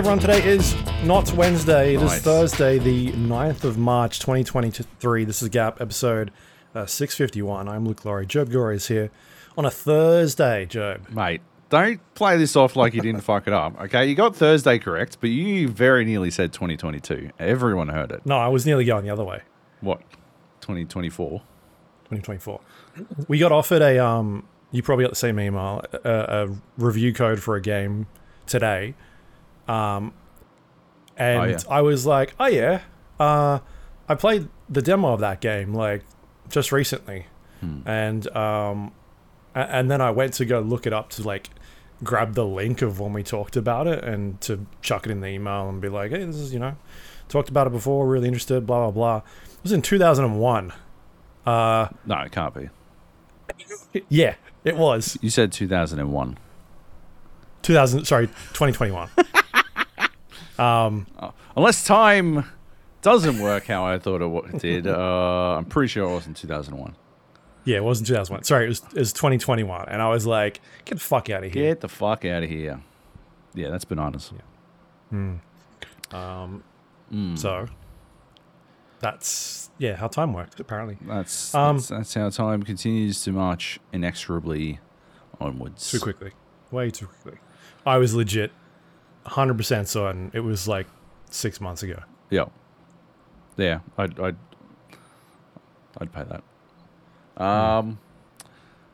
Everyone, today is not Wednesday, it is Nice. Thursday, the 9th of March 2023. This is Gap episode uh, 651. I'm Luke Lawrie. Joab Gilroy is here on a Thursday, Joab. Mate, don't play this off like you didn't fuck it up. Okay, you got Thursday correct, but you very nearly said 2022. Everyone heard it. No, I was nearly going the other way. What? 2024? 2024. We got offered a, um, you probably got the same email, a, a review code for a game today. Um, and Oh, yeah. I was like, oh yeah, uh, I played the demo of that game like just recently, Hmm. and um, and then I went to go look it up to like grab the link of when we talked about it and to chuck it in the email and be like, hey, this is you know, talked about it before, really interested, blah blah blah. It was in 2001. Uh, No, it can't be. yeah, it was You said 2001. 2000. Sorry, 2021. Um, Unless time doesn't work how I thought it did, uh, I'm pretty sure it was in 2001. yeah, it wasn't 2001. Sorry, it was it was 2021, and I was like, get the fuck out of here. Get the fuck out of here. Yeah, that's bananas. Um, Mm. so that's yeah how time works apparently. That's, Um, that's that's how time continues to march inexorably onwards. Too quickly, way too quickly. I was legit 100 percent certain it was like six months ago. Yeah. Yeah, I'd I'd I'd pay that. Um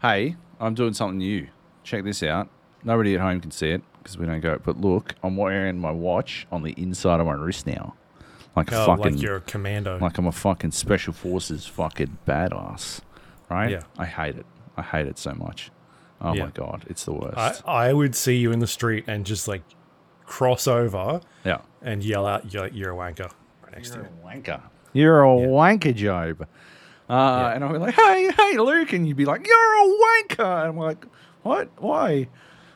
hey, I'm doing something new. Check this out. Nobody at home can see it because we don't go. But look, I'm wearing my watch on the inside of my wrist now. Like a Oh, fucking like you're a commando. like I'm a fucking special forces fucking badass. Right? Yeah. I hate it. I hate it so much. Oh Yeah. my god, it's the worst. I I would see you in the street and just like cross over yeah. and yell out, "You're, you're a wanker!" Right next to You're you. a wanker. You're a Yeah. wanker, Joab. Uh, And I'll be like, hey, hey, Luke. And you'd be like, you're a wanker. And I'm like, what? Why? And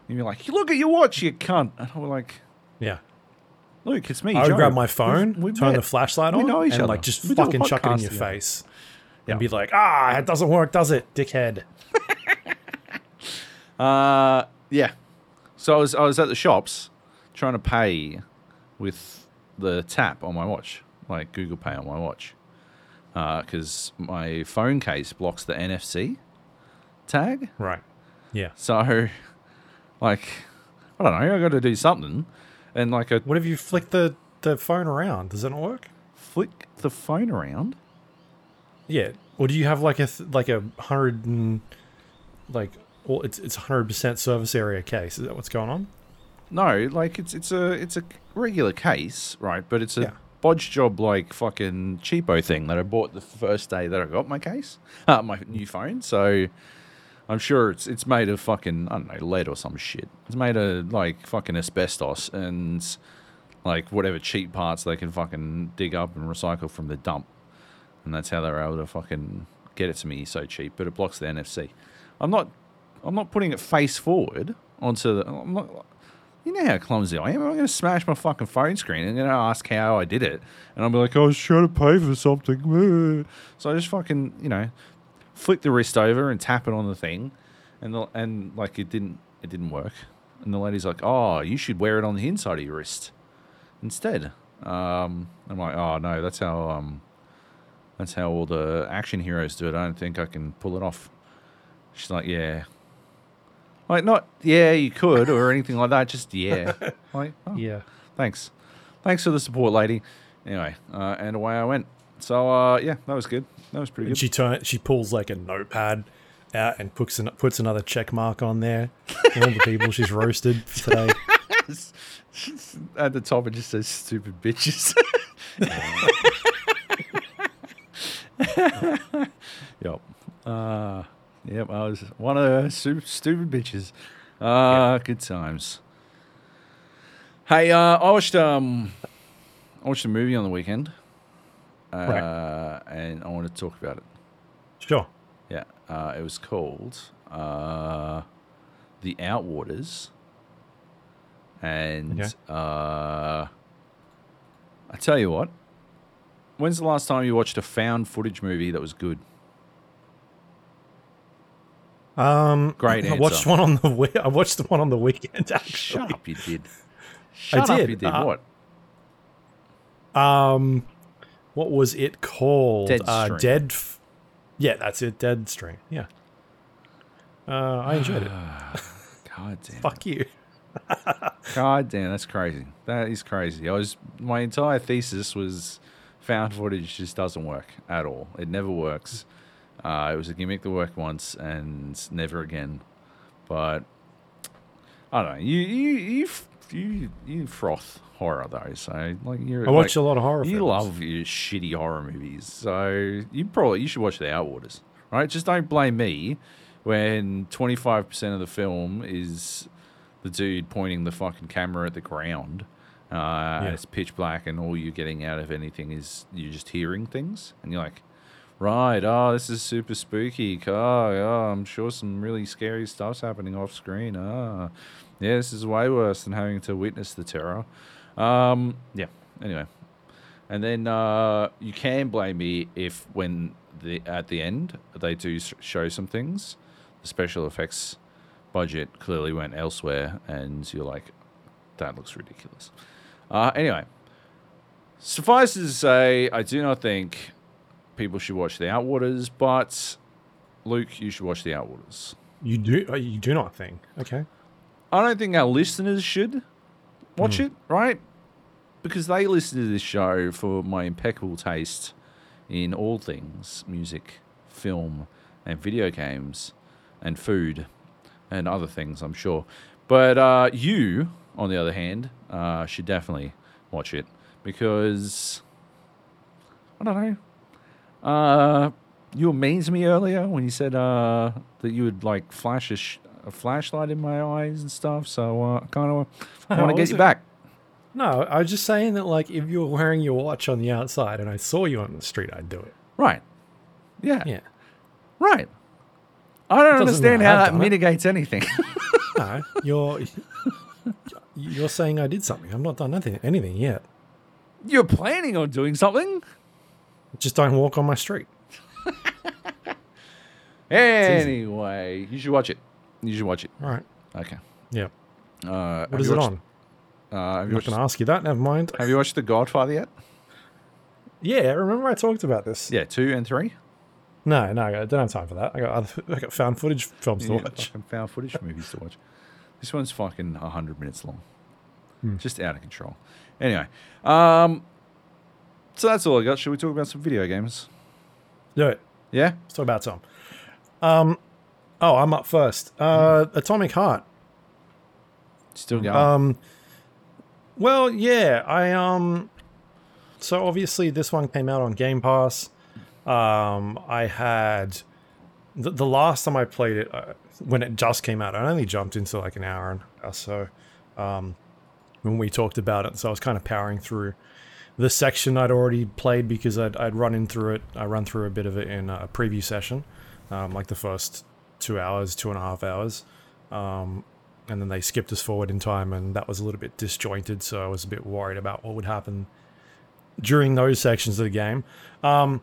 you'd be like, look at your watch, you cunt. And I'll be like, Yeah. Luke, it's me. I would Joab. grab my phone, We've- we've turn met. the flashlight We on, know each and other. like just We fucking chuck it in your together. face, Yeah. and be like, "Ah, it doesn't work, does it, dickhead?" Uh, yeah. So I was, I was at the shops trying to pay with the tap on my watch, like Google Pay on my watch, uh, because my phone case blocks the NFC tag. Right. Yeah. So, like, I don't know. I got to do something, and like, I What if you flick the the phone around? Does it not work? flick the phone around. Yeah. Or do you have like a th- like a hundred and like well, it's it's hundred percent service area case? Is that what's going on? No, like it's it's a it's a regular case, right? But it's a Yeah. bodge job like fucking cheapo thing that I bought the first day that I got my case, uh, my new phone. So I'm sure it's it's made of fucking I don't know lead or some shit. It's made of like fucking asbestos and like whatever cheap parts they can fucking dig up and recycle from the dump, and that's how they're able to fucking get it to me so cheap. But it blocks the NFC. I'm not I'm not putting it face forward onto the. I'm not, you know how clumsy I am. I'm going to smash my fucking phone screen and then I'll ask how I did it. And I'll be like, I was trying to pay for something. So I just fucking, you know, flick the wrist over and tap it on the thing. And, the, and like, it didn't, it didn't work. And the lady's like, oh, you should wear it on the inside of your wrist instead. Um, I'm like, oh, no, that's how, um, that's how all the action heroes do it. I don't think I can pull it off. She's like, yeah. Like, not, yeah, you could, or anything like that. Just, yeah. like, oh, Yeah. thanks. Thanks for the support, lady. Anyway, uh, and away I went. So, uh, yeah, that was good. That was pretty And good. she turn she pulls like a notepad out and puts an, puts another check mark on there. for all the people she's roasted today. At the top, it just says stupid bitches. yep. Uh, yep, I was one of those stupid bitches. Uh, good times. Hey, uh, I watched um, I watched a movie on the weekend, uh, Right. and I want to talk about it. Sure. Yeah, uh, it was called uh, The Outwaters, and Okay. uh, I tell you what. When's the last time you watched a found footage movie that was good? Um, Great I watched one on the we- I watched the one on the weekend. Actually, Shut up, you did. Shut up, did, you did. uh, what? Um, what was it called? Dead uh, Dead. F- yeah, that's it. Dead String. Yeah. Uh, I enjoyed it. God damn. Fuck you. God damn, that's crazy. That is crazy. I was my entire thesis was found footage just doesn't work at all. It never works. Uh, it was a gimmick that worked once and never again. But I don't know. You you you you, you froth horror though, so like you're. I watch a lot of horror You films. love your shitty horror movies, so you probably you should watch The Outwaters, right? Just don't blame me when twenty five percent of the film is the dude pointing the fucking camera at the ground, uh, and it's pitch black, and all you're getting out of anything is you're just hearing things, and you're like, right, oh, this is super spooky. Oh, oh I'm sure some really scary stuff's happening off screen. Ah, yeah, this is way worse than having to witness the terror. Um, yeah. Anyway, and then uh, you can blame me if when the at the end they do show some things, the special effects budget clearly went elsewhere, and you're like, that looks ridiculous. Uh, anyway, suffice it to say, I do not think people should watch The Outwaters, but Luke, you should watch The Outwaters. You do. uh, You do not think. Okay. I don't think our listeners should watch it, right? Because they listen to this show for my impeccable taste in all things music, film, and video games, and food, and other things, I'm sure. But uh, you, on the other hand, uh, should definitely watch it because I don't know. Uh, you amazed me earlier when you said uh, that you would like flash a, sh- a flashlight in my eyes and stuff. So uh, I kind of I want to get you it? back. No, I was just saying that like if you were wearing your watch on the outside and I saw you on the street, I'd do it. Right. Yeah. Yeah. Right. I don't understand how that done it. mitigates anything. No, you're you're saying I did something. I've not done nothing, anything yet. You're planning on doing something. Just don't walk on my street. Anyway, you should watch it. You should watch it. All right. Okay. Yeah. Uh, What is it on? Uh, I'm not going to ask you that. Never mind. have you watched The Godfather yet? Yeah, remember I talked about this. Yeah, two and three. No, no, I don't have time for that. I got other, I got found footage films to watch. found footage movies to watch. This one's fucking hundred minutes long, Hmm. just out of control. Anyway, um, so that's all I got. Should we talk about some video games? Do it. Yeah. Let's talk about some. Um, oh, I'm up first. Uh, Atomic Heart. Still going. Um, well, yeah, I um, so obviously this one came out on Game Pass. Um, I had the, the last time I played it uh, when it just came out. I only jumped into like an hour and or so. Um, when we talked about it, so I was kind of powering through the section I'd already played because I'd, I'd run in through it. I run through a bit of it in a preview session, um, like the first two hours, two and a half hours. Um, and then they skipped us forward in time, and that was a little bit disjointed. So I was a bit worried about what would happen during those sections of the game. Um,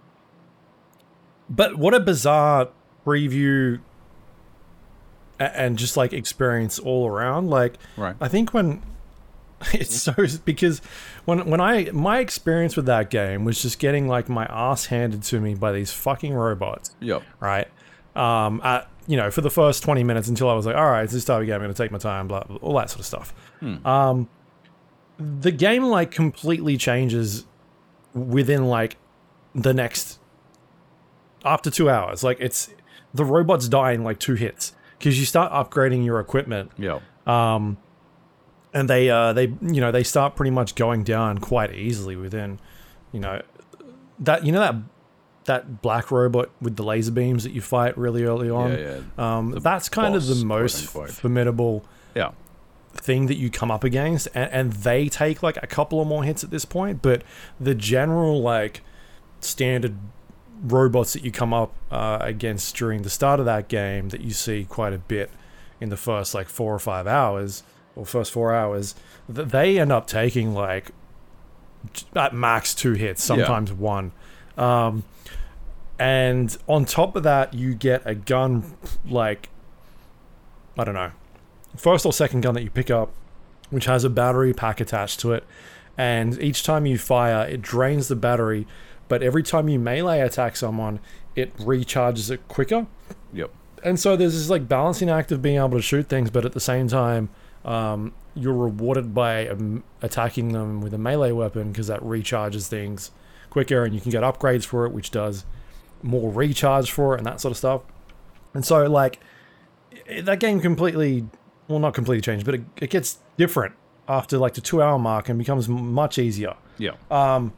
but what a bizarre preview and just like experience all around. Like, right. I think when it's so because when when I my experience with that game was just getting like my ass handed to me by these fucking robots Yep. right? Um, at, you know, for the first 20 minutes until I was like, all right, it's this type of game, I'm going to take my time, blah, blah, all that sort of stuff. Um, the game, like, completely changes within, like, the next, after two hours. Like, it's, the robots die in, like, two hits because you start upgrading your equipment Yep. And they uh they you know they start pretty much going down quite easily within you know that you know that that black robot with the laser beams that you fight really early on Yeah, yeah. um that's kind of the most formidable Yeah. thing that you come up against and, and they take like a couple of more hits at this point but the general like standard robots that you come up uh, against during the start of that game that you see quite a bit in the first like four or five hours or first four hours th- they end up taking like at max two hits sometimes one um, and on top of that you get a gun like i don't know first or second gun that you pick up which has a battery pack attached to it. And each time you fire, it drains the battery, but every time you melee attack someone, it recharges it quicker. Yep. And so there's this like balancing act of being able to shoot things, but at the same time, um, you're rewarded by um, attacking them with a melee weapon because that recharges things quicker, and you can get upgrades for it, which does more recharge for it and that sort of stuff. And so like that game completely, well, not completely changed, but it, it gets different after like the two hour mark and becomes much easier. Yeah. Um,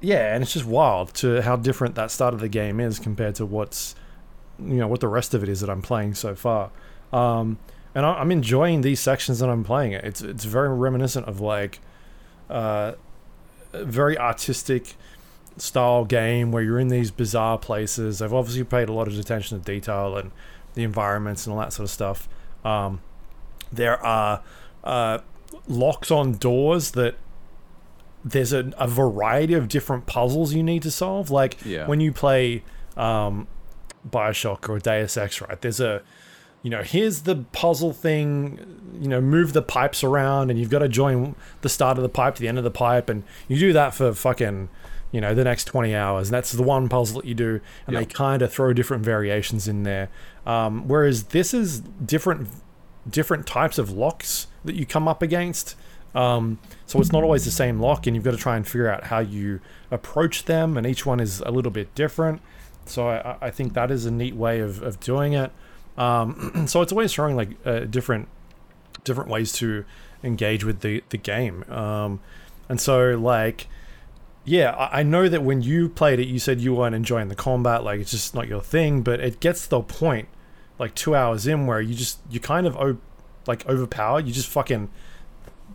yeah, and it's just wild to how different that start of the game is compared to what's, you know, what the rest of it is that I'm playing so far. Um, and I, I'm enjoying these sections that I'm playing. It. It's it's very reminiscent of like, uh, a very artistic style game where you're in these bizarre places. I've obviously paid a lot of attention to detail and the environments and all that sort of stuff. Um, there are uh, locks on doors that there's a, a variety of different puzzles you need to solve. Like Yeah. when you play um, Bioshock or Deus Ex, right? There's a, you know, here's the puzzle thing, you know, move the pipes around and you've got to join the start of the pipe to the end of the pipe. And you do that for fucking, you know, the next 20 hours. And that's the one puzzle that you do. And they kind of throw different variations in there. Um, whereas this is different different types of locks that you come up against. Um, so it's not always the same lock, and you've got to try and figure out how you approach them, and each one is a little bit different. So I, I think that is a neat way of, of doing it. Um, so it's always showing like uh, different different ways to engage with the the game. Um, and so like yeah, I I know that when you played it, you said you weren't enjoying the combat, like it's just not your thing. But it gets to the point, like two hours in, where you just you kind of o- like overpower. You just fucking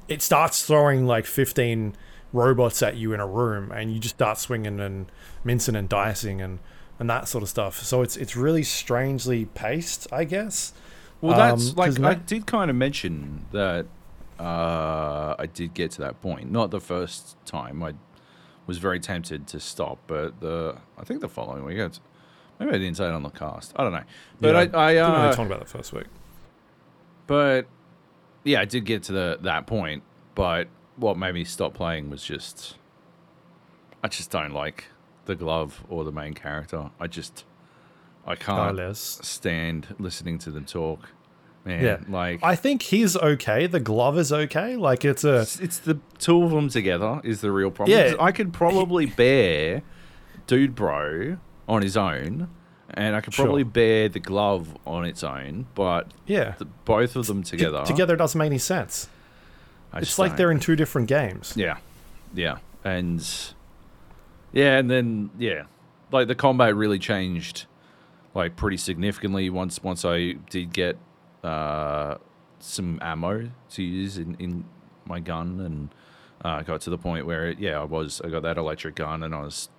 it starts throwing like fifteen robots at you in a room, and you just start swinging and mincing and dicing and and that sort of stuff. So it's it's really strangely paced, I guess. Well, that's Um, like I did kind of mention that uh, I did get to that point. Not the first time. I was very tempted to stop, but the I think the following week. It's, maybe I didn't say it on the cast. I don't know. But Yeah, I, I didn't really uh, talk about that first week. but yeah, I did get to the that point. But what made me stop playing was just I just don't like the glove or the main character. I just I can't stand listening to them talk. Man, Yeah. like I think he's okay. The glove is okay. Like it's a It's, it's the two of them together is the real problem. Yeah, I could probably bear Dude Bro on his own, and I could Sure. probably bear the glove on its own, but yeah. the, both of them T- together. together doesn't make any sense. I It's like don't. they're in two different games. Yeah, yeah, and yeah, and then yeah, like the combat really changed, like pretty significantly once once I did get uh, some ammo to use in, in my gun, and uh, got to the point where it, yeah, I was I got that electric gun, and I was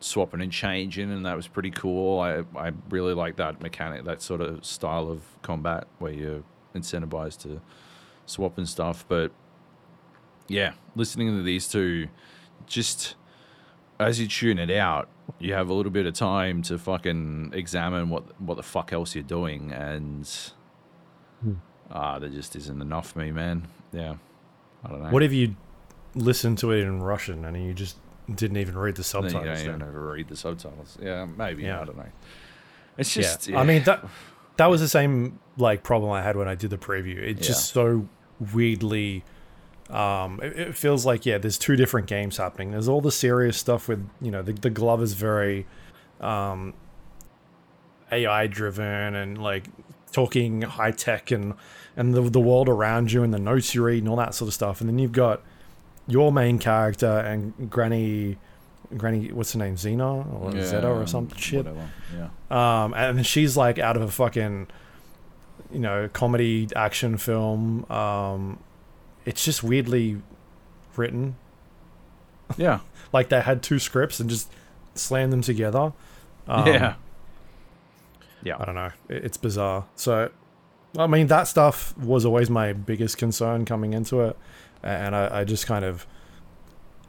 swapping and changing, and that was pretty cool. I I really like that mechanic, that sort of style of combat where you're incentivized to swap and stuff, but yeah, listening to these two, just as you tune it out, you have a little bit of time to fucking examine what what the fuck else you're doing, and ah, there just isn't enough for me, man. Yeah, I don't know. What if you listened to it in Russian and you just didn't even read the Then you subtitles? don't then? even read the subtitles. Yeah, maybe. Yeah. I don't know. It's Yeah. just. I mean that that was the same like problem I had when I did the preview. It's just so weirdly um it, it feels like yeah, there's two different games happening. There's all the serious stuff with, you know, the the glove is very um AI driven and like talking high tech and and the the world around you and the notes you read and all that sort of stuff. And then you've got your main character and Granny Granny what's her name? Xena or yeah, Zeta or some shit. Whatever. Yeah. Um, and she's like out of a fucking, you know, comedy action film. Um, it's just weirdly written. Yeah. Like they had two scripts and just slammed them together. Um, yeah. Yeah. I don't know. It's bizarre. So, I mean, that stuff was always my biggest concern coming into it. And I, I just kind of,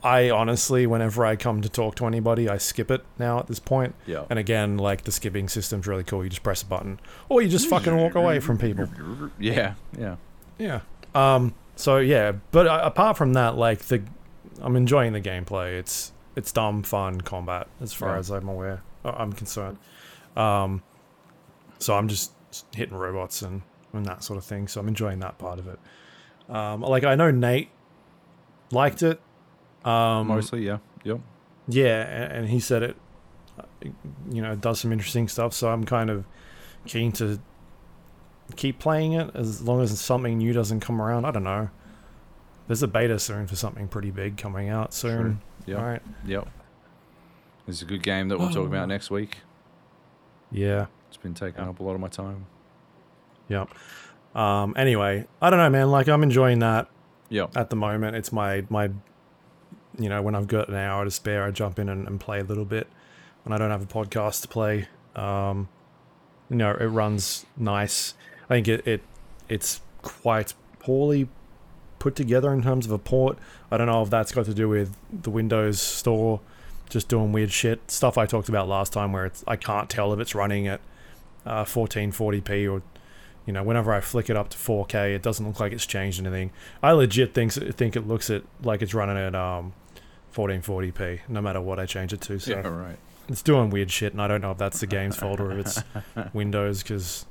I honestly, whenever I come to talk to anybody, I skip it now at this point. Yeah. And again, like the skipping system's really cool. You just press a button, or you just fucking walk away from people. Yeah. Yeah. Yeah. Um. So yeah, but uh, apart from that, like the, I'm enjoying the gameplay. It's it's dumb fun combat as far Yeah. as I'm aware. uh, I'm concerned. Um, so I'm just hitting robots and and that sort of thing. So I'm enjoying that part of it. Um, like I know Nate liked it. Um, Mostly, yeah. Yep. yeah, a- and he said it, uh, you know, does some interesting stuff. So I'm kind of keen to keep playing it as long as something new doesn't come around. I don't know. There's a beta soon for something pretty big coming out soon. Yep. All right. Yep. It's a good game that we'll talk about next week. Yeah. It's been taking up a lot of my time. Yep. Um. Anyway, I don't know, man. Like I'm enjoying that Yep. at the moment. It's my my, you know, when I've got an hour to spare, I jump in and, and play a little bit. When I don't have a podcast to play, um, you know, it runs nice. I think it, it it's quite poorly put together in terms of a port. I don't know if that's got to do with the Windows Store just doing weird shit stuff I talked about last time, where it's I can't tell if it's running at uh, 1440p or you know, whenever I flick it up to 4K, it doesn't look like it's changed anything. I legit think think it looks at like it's running at um 1440p, no matter what I change it to. So Yeah, right. it's doing weird shit, and I don't know if that's the game's fault or if it's Windows, because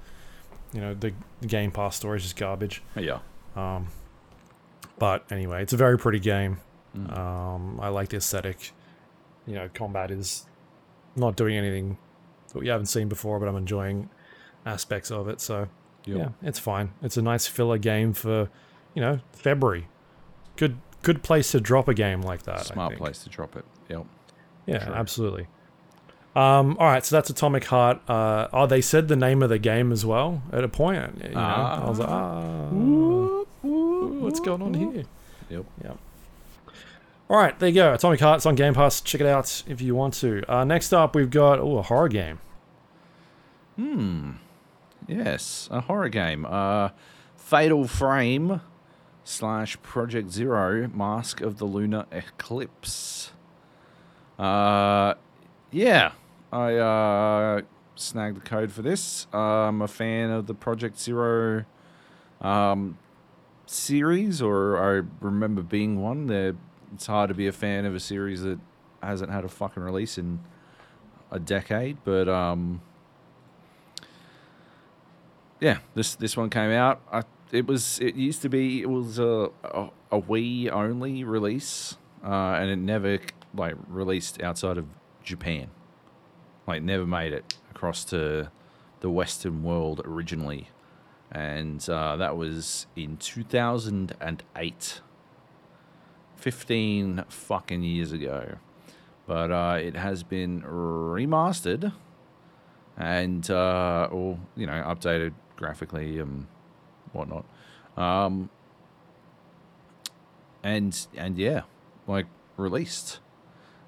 you know the, the Game Pass story is garbage. Yeah. Um, but anyway, it's a very pretty game. Mm. Um, I like the aesthetic. You know, combat is not doing anything that we haven't seen before, but I'm enjoying aspects of it. So Yep. yeah, it's fine. It's a nice filler game for, you know, February. Good, good place to drop a game like that. Smart place to drop it. Yep. Yeah, True. absolutely. Um, all right, so that's Atomic Heart. Uh, oh, they said the name of the game as well at a point. You know, I was like, ah, what's going on here? Yep. Yep. All right, there you go. Atomic Heart. It's on Game Pass. Check it out if you want to. Uh, next up, we've got oh a horror game. Hmm. Yes, a horror game. Uh, Fatal Frame slash Project Zero Mask of the Lunar Eclipse. Uh, yeah, I uh, snagged the code for this. I'm a fan of the Project Zero um, series, or I remember being one. They're, it's hard to be a fan of a series that hasn't had a fucking release in a decade, but um, yeah, this this one came out. I, it was it used to be it was a a, a Wii only release, uh, and it never like released outside of Japan. Like never made it across to the Western world originally, and uh, that was in two thousand and eight. 15 fucking years ago. But uh, it has been remastered and, uh, or, you know, updated graphically and whatnot. Um, and, and yeah, like released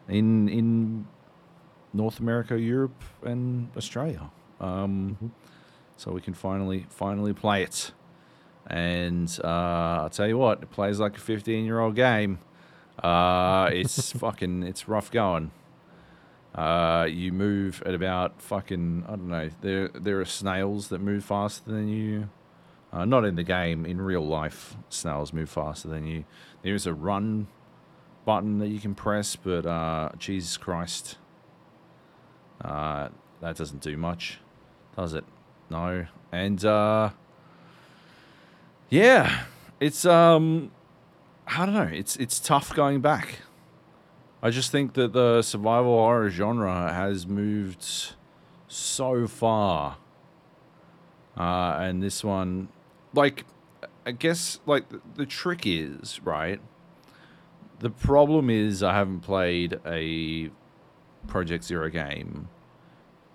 in, in North America, Europe, and Australia. Um, so we can finally, finally play it. And uh, I'll tell you what, it plays like a 15 year old game. Uh, it's fucking, it's rough going. Uh, you move at about fucking, I don't know, there, there are snails that move faster than you. Uh, not in the game, in real life, snails move faster than you. There's a run button that you can press, but uh, Jesus Christ, uh, that doesn't do much, does it? No. And uh, yeah, it's um, I don't know. It's it's tough going back. I just think that the survival horror genre has moved so far, uh, and this one, like, I guess, like the, the trick is right. The problem is I haven't played a Project Zero game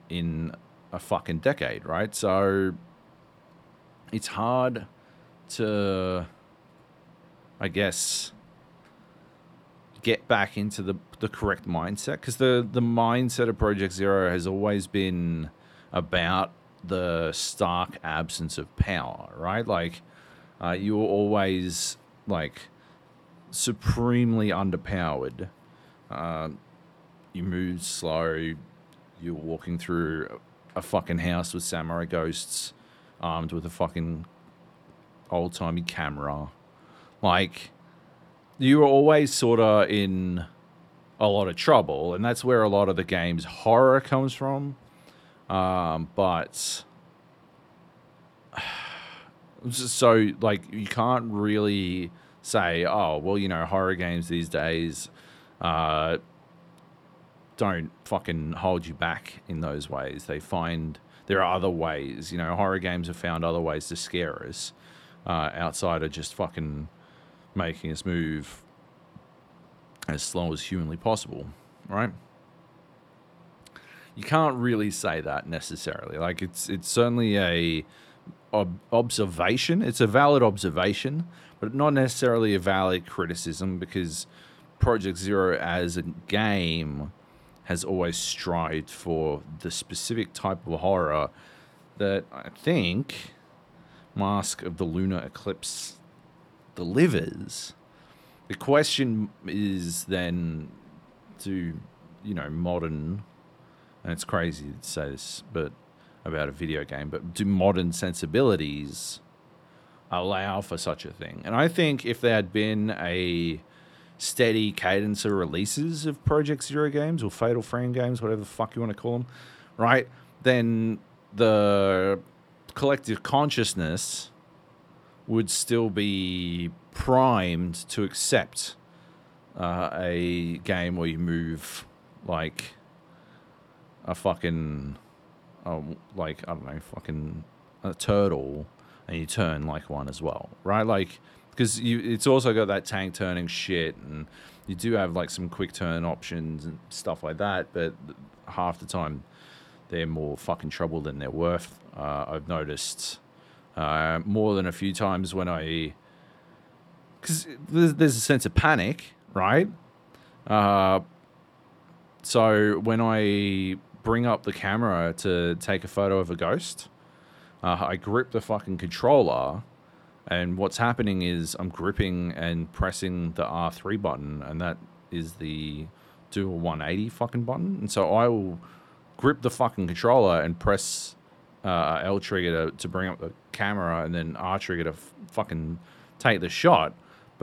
in a fucking decade, right? So it's hard to, I guess, get back into the the correct mindset because the the mindset of Project Zero has always been about the stark absence of power, right? Like uh, you were always like supremely underpowered. Uh, you move slow. You're walking through a fucking house with samurai ghosts, armed with a fucking old timey camera. Like, you were always sort of in a lot of trouble, and that's where a lot of the game's horror comes from. Um, but so like you can't really say, oh well, you know, horror games these days uh, don't fucking hold you back in those ways. They find there are other ways. You know, horror games have found other ways to scare us uh, outside of just fucking making us move as slow as humanly possible, right? You can't really say that necessarily. Like it's it's certainly a ob- observation. It's a valid observation, but not necessarily a valid criticism because Project Zero as a game has always strived for the specific type of horror that I think Mask of the Lunar Eclipse delivers. The question is then do you know modern and it's crazy to say this but about a video game but do modern sensibilities allow for such a thing and i think if there had been a steady cadence of releases of project zero games or fatal frame games whatever the fuck you want to call them right then the collective consciousness would still be primed to accept uh, a game where you move like a fucking, um, like I don't know, fucking a turtle, and you turn like one as well, right? Like because you, it's also got that tank turning shit, and you do have like some quick turn options and stuff like that, but half the time they're more fucking trouble than they're worth. Uh, I've noticed uh, more than a few times when I because there's, there's, a sense of panic, right? Uh, so when I bring up the camera to take a photo of a ghost, uh, I grip the fucking controller, and what's happening is I'm gripping and pressing the R3 button, and that is the dual 180 fucking button. And so I will grip the fucking controller and press uh, L trigger to, to bring up the camera, and then R trigger to f- fucking take the shot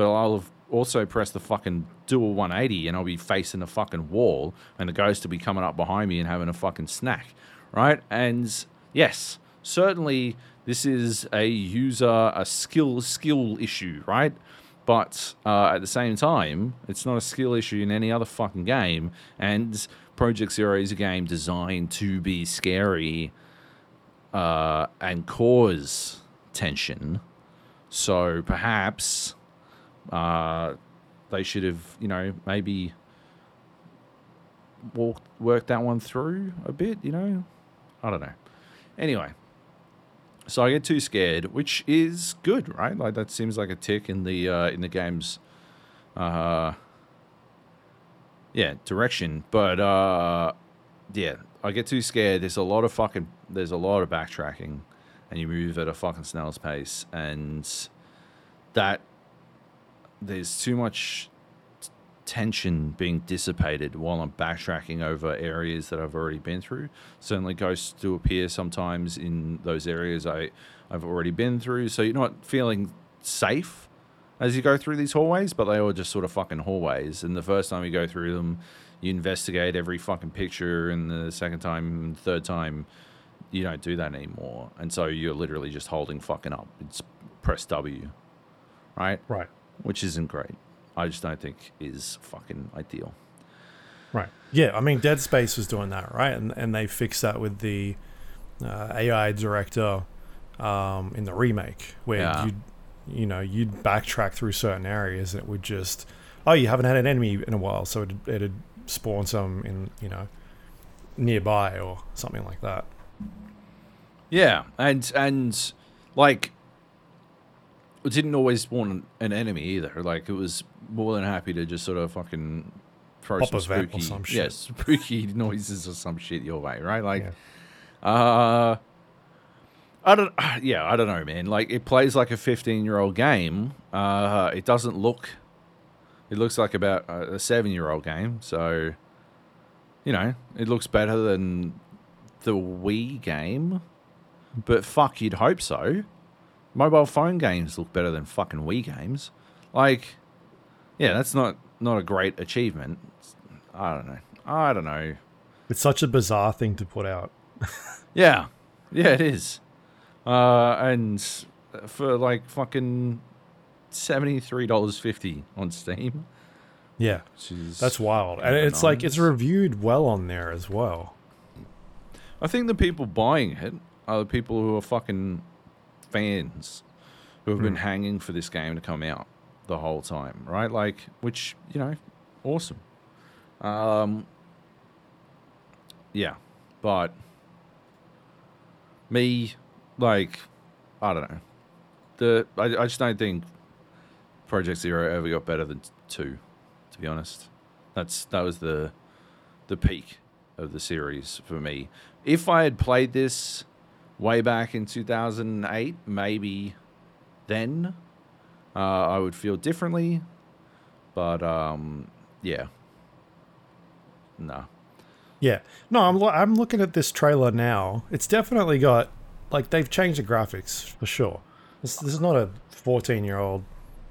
but I'll have also press the fucking dual 180 and I'll be facing the fucking wall and the ghost will be coming up behind me and having a fucking snack, right? And yes, certainly this is a user, a skill, skill issue, right? But uh, at the same time, it's not a skill issue in any other fucking game. And Project Zero is a game designed to be scary uh, and cause tension. So perhaps uh, they should have, you know, maybe walked worked that one through a bit. You know, I don't know. Anyway, so I get too scared, which is good, right? Like that seems like a tick in the uh, in the game's, uh, yeah, direction. But uh, yeah, I get too scared. There's a lot of fucking, there's a lot of backtracking, and you move at a fucking snail's pace, and that there's too much tension being dissipated while I'm backtracking over areas that I've already been through. Certainly, ghosts do appear sometimes in those areas I, I've already been through. So you're not feeling safe as you go through these hallways, but they are just sort of fucking hallways. And the first time you go through them, you investigate every fucking picture, and the second time, third time, you don't do that anymore. And so you're literally just holding fucking up. It's press W, right? Right which isn't great. I just don't think is fucking ideal. Right. Yeah. I mean, Dead Space was doing that, right? And and they fixed that with the uh, AI director um, in the remake, where yeah. you you know you'd backtrack through certain areas and it would just oh you haven't had an enemy in a while, so it it'd spawn some in you know nearby or something like that. Yeah, and and like didn't always want an enemy either. Like it was more than happy to just sort of fucking throw Pop some spooky, some yeah, spooky noises or some shit your way, right? Like, yeah. uh, I don't, yeah, I don't know, man. Like it plays like a fifteen-year-old game. Uh, it doesn't look. It looks like about a seven-year-old game. So, you know, it looks better than the Wii game. But fuck, you'd hope so. Mobile phone games look better than fucking Wii games. Like, yeah, that's not not a great achievement. I don't know. I don't know. It's such a bizarre thing to put out. Yeah, yeah, it is. Uh, and for like fucking seventy three dollars fifty on Steam, Yeah, that's wild. And it's like it's reviewed well on there as well. I think the people buying it are the people who are fucking fans who have been Hmm. hanging for this game to come out the whole time, right? Like, which you know, awesome. Um, yeah, but me, like, I don't know. The I, I just don't think Project Zero ever got better than two. To be honest, that's that was the the peak of the series for me. If I had played this way back in 2008, maybe then uh, I would feel differently. But um, yeah, no. Yeah, no, I'm lo- I'm looking at this trailer now. It's definitely got like they've changed the graphics for sure. This, this is not a 14 year old.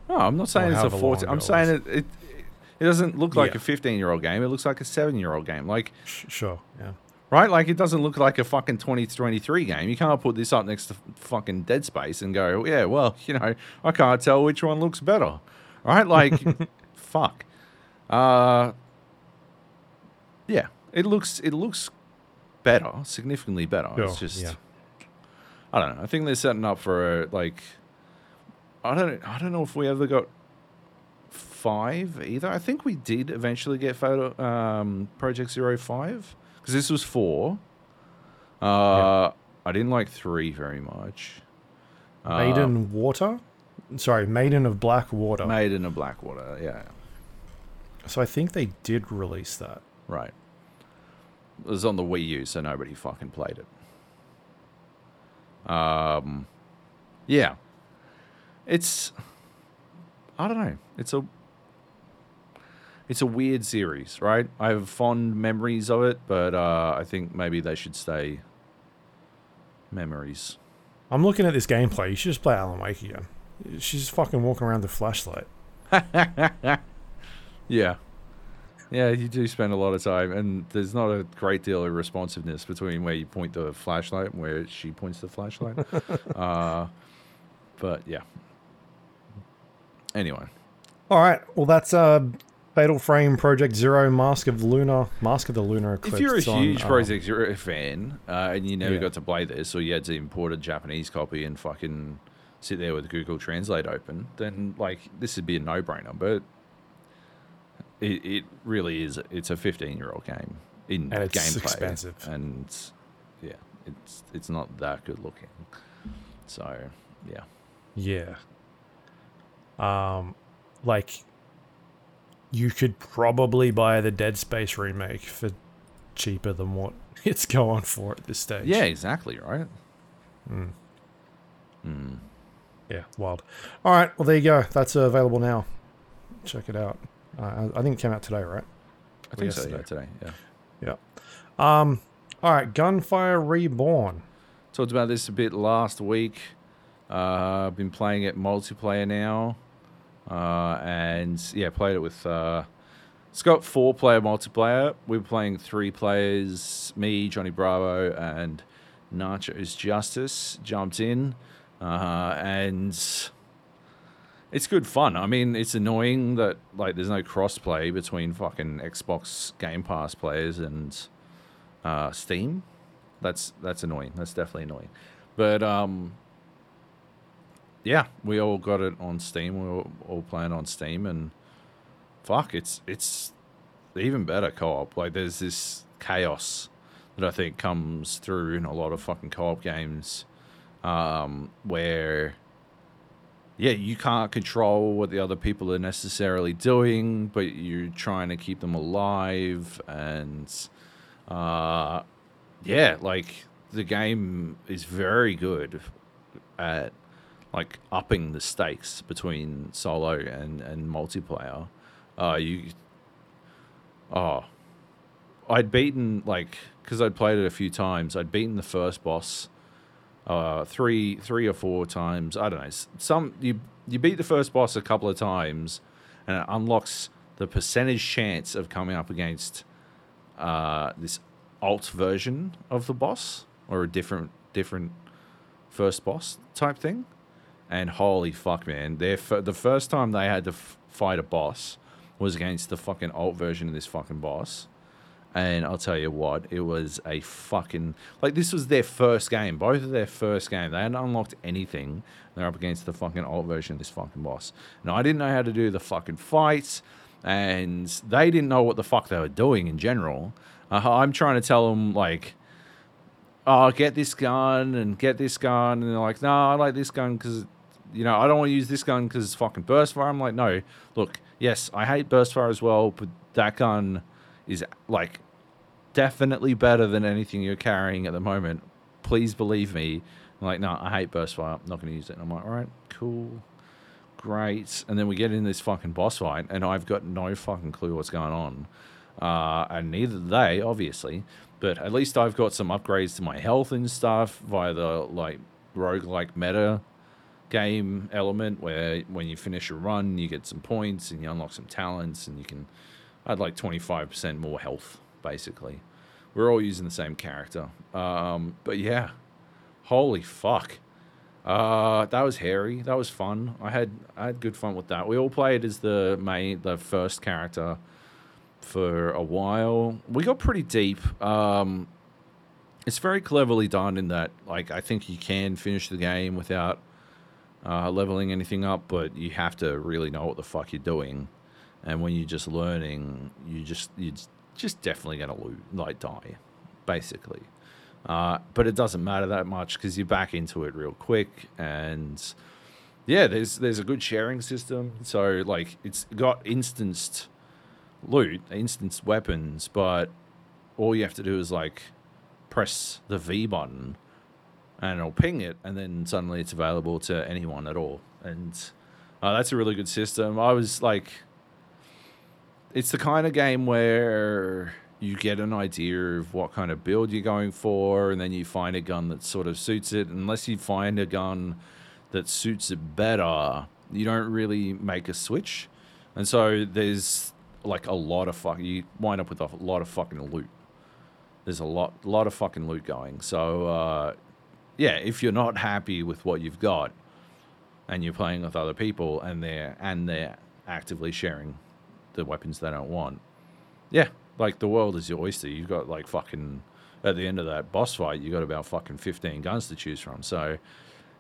No, I'm not saying it's a 14. I'm saying it, it. It doesn't look like Yeah. a 15 year old game. It looks like a seven year old game. Like Sh- sure, yeah. Right? Like it doesn't look like a fucking 2023 game. You can't put this up next to fucking Dead Space and go, yeah, well, you know, I can't tell which one looks better. Right? Like, fuck. Uh, yeah, it looks it looks better, significantly better. Sure, It's just, yeah. I don't know. I think they're setting up for a, like, I don't, I don't know if we ever got five either. I think we did eventually get photo um, Project Zero Five because this was four. Uh, I didn't like three very much. Uh, Maiden Water, sorry, Maiden of Black Water. Maiden of Black Water, Yeah, so I think they did release that. right. It was on the Wii U, so nobody fucking played it. Um, yeah, it's I don't know. It's a it's a weird series, right? I have fond memories of it, but uh, I think maybe they should stay memories. I'm looking at this gameplay. You should just play Alan Wake again. She's fucking walking around with a flashlight. Yeah. Yeah, you do spend a lot of time, and there's not a great deal of responsiveness between where you point the flashlight and where she points the flashlight. uh, but yeah. Anyway, All right, well that's uh, Fatal Frame Project Zero Mask of Luna Mask of the Lunar Eclipse. if you're a It's on, huge um, Project Zero fan uh, and you never yeah. got to play this, or you had to import a Japanese copy and fucking sit there with Google Translate open, then like this would be a no-brainer. But it, it really is. It's a 15-year-old game in And it's gameplay, expensive. and yeah, it's it's not that good looking. So yeah, Yeah. Um, like, you could probably buy the Dead Space remake for cheaper than what it's going for at this stage. yeah, exactly right. Mm. Mm. Yeah, wild. All right, well there you go. That's uh, available now. Check it out. Uh, I think it came out today, right? I think so. Yeah, today. Yeah. Um. All right, Gunfire Reborn. Talked about this a bit last week. Uh, I've been playing it multiplayer now, uh, and yeah, played it with. Uh, it's got four player multiplayer. We were playing three players. Me, Johnny Bravo, and Nachos Justice jumped in, uh, and it's good fun. I mean, it's annoying that like there's no crossplay between fucking Xbox Game Pass players and uh, Steam that's that's annoying. That's definitely annoying. But um, yeah, we all got it on Steam. We were all playing on Steam, and fuck, it's it's even better co-op. Like there's this chaos that I think comes through in a lot of fucking co-op games, um, where yeah, you can't control what the other people are necessarily doing, but you're trying to keep them alive and uh yeah, like the game is very good at like upping the stakes between solo and and multiplayer. Uh, you, oh, I'd beaten like because I'd played it a few times. I'd beaten the first boss uh, three three or four times. I don't know. Some you you beat the first boss a couple of times, and it unlocks the percentage chance of coming up against uh, this alt version of the boss or a different different first boss type thing. And holy fuck, man! Their f- the first time they had to f- fight a boss was against the fucking alt version of this fucking boss. And I'll tell you what, it was a fucking like this was their first game, both of their first game. They hadn't unlocked anything. They're up against the fucking alt version of this fucking boss. And I didn't know how to do the fucking fights, and they didn't know what the fuck they were doing in general. Uh, I'm trying to tell them like, oh, get this gun and get this gun, and they're like, no, I like this gun because you know, I don't want to use this gun because it's fucking burst fire. I'm like, no, look, yes, I hate burst fire as well, but that gun is like definitely better than anything you're carrying at the moment. Please believe me. I'm like, no, I hate burst fire. I'm not going to use it. And I'm like, all right, cool, great. And then we get in this fucking boss fight, and I've got no fucking clue what's going on. Uh, and neither do they, obviously. But at least I've got some upgrades to my health and stuff via the like roguelike meta game element where when you finish a run you get some points and you unlock some talents and you can had like 25% more health basically. We're all using the same character. Um, but yeah holy fuck. Uh, that was hairy. That was fun. I had I had good fun with that. We all played as the main the first character for a while. We got pretty deep. Um, it's very cleverly done in that like I think you can finish the game without uh, leveling anything up, but you have to really know what the fuck you're doing. And when you're just learning, you just you're just definitely gonna lose, like die, basically. Uh, but it doesn't matter that much because you're back into it real quick, and yeah, there's there's a good sharing system. So like it's got instanced loot, instanced weapons, but all you have to do is like press the V button and it'll ping it, and then suddenly it's available to anyone at all. And uh, that's a really good system. I was like, it's the kind of game where you get an idea of what kind of build you're going for, and then you find a gun that sort of suits it. Unless you find a gun that suits it better, you don't really make a switch. And so there's like a lot of fuck. You wind up with a lot of fucking loot. There's a lot, lot of fucking loot going. So uh, yeah, if you're not happy with what you've got, and you're playing with other people, and they're and they're actively sharing the weapons they don't want, yeah, like the world is your oyster. You've got like fucking at the end of that boss fight, you got about fucking fifteen guns to choose from. So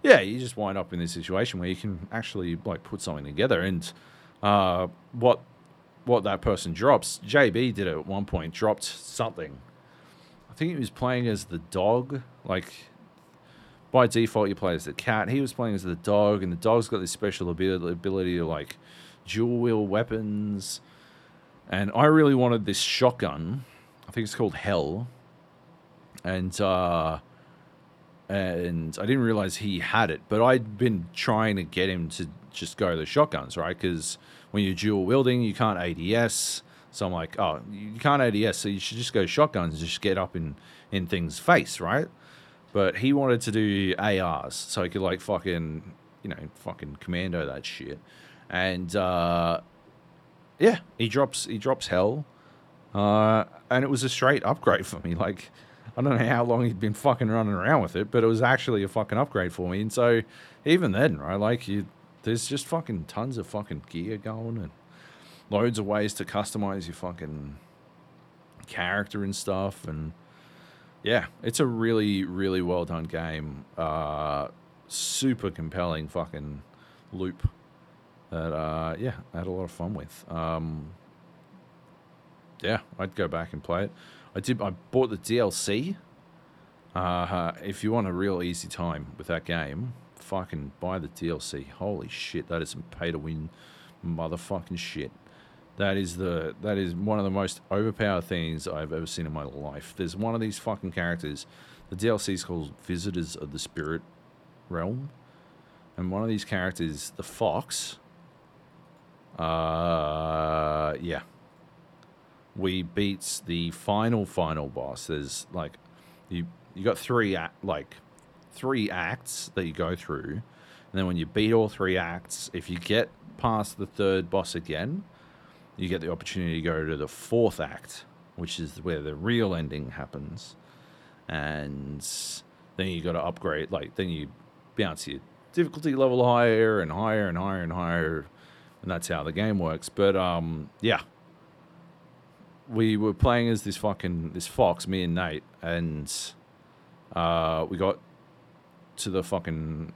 yeah, you just wind up in this situation where you can actually like put something together. And uh, what what that person drops, JB did it at one point, dropped something. I think he was playing as the dog, like by default you play as the cat. He was playing as the dog, and the dog's got this special ability, ability to like dual wield weapons. And I really wanted this shotgun. I think it's called Hell. And uh, and I didn't realize he had it, but I'd been trying to get him to just go the shotguns, right? Because when you're dual wielding, you can't ADS. So I'm like, oh, you can't ADS, so you should just go shotguns and just get up in in things' face, right? But he wanted to do ARs, so he could like fucking, you know, fucking commando that shit. And uh, yeah, he drops he drops hell, uh, and it was a straight upgrade for me. Like, I don't know how long he'd been fucking running around with it, but it was actually a fucking upgrade for me. And so even then, right, like you, there's just fucking tons of fucking gear going and loads of ways to customize your fucking character and stuff and yeah, it's a really, really well done game. Uh, super compelling fucking loop that, uh, yeah, I had a lot of fun with. Um, yeah, I'd go back and play it. I did. I bought the DLC. Uh, if you want a real easy time with that game, fucking buy the DLC. Holy shit, that is some pay to win, motherfucking shit. That is the that is one of the most overpowered things I've ever seen in my life. There's one of these fucking characters. The DLC is called Visitors of the Spirit Realm, and one of these characters, the Fox. Uh, yeah. We beats the final final boss. There's like, you you got three act, like three acts that you go through, and then when you beat all three acts, if you get past the third boss again, you get the opportunity to go to the fourth act, which is where the real ending happens, and then you got to upgrade. Like then you bounce your difficulty level higher and higher and higher and higher, and that's how the game works. But um, yeah, we were playing as this fucking this fox, me and Nate, and uh, we got to the fucking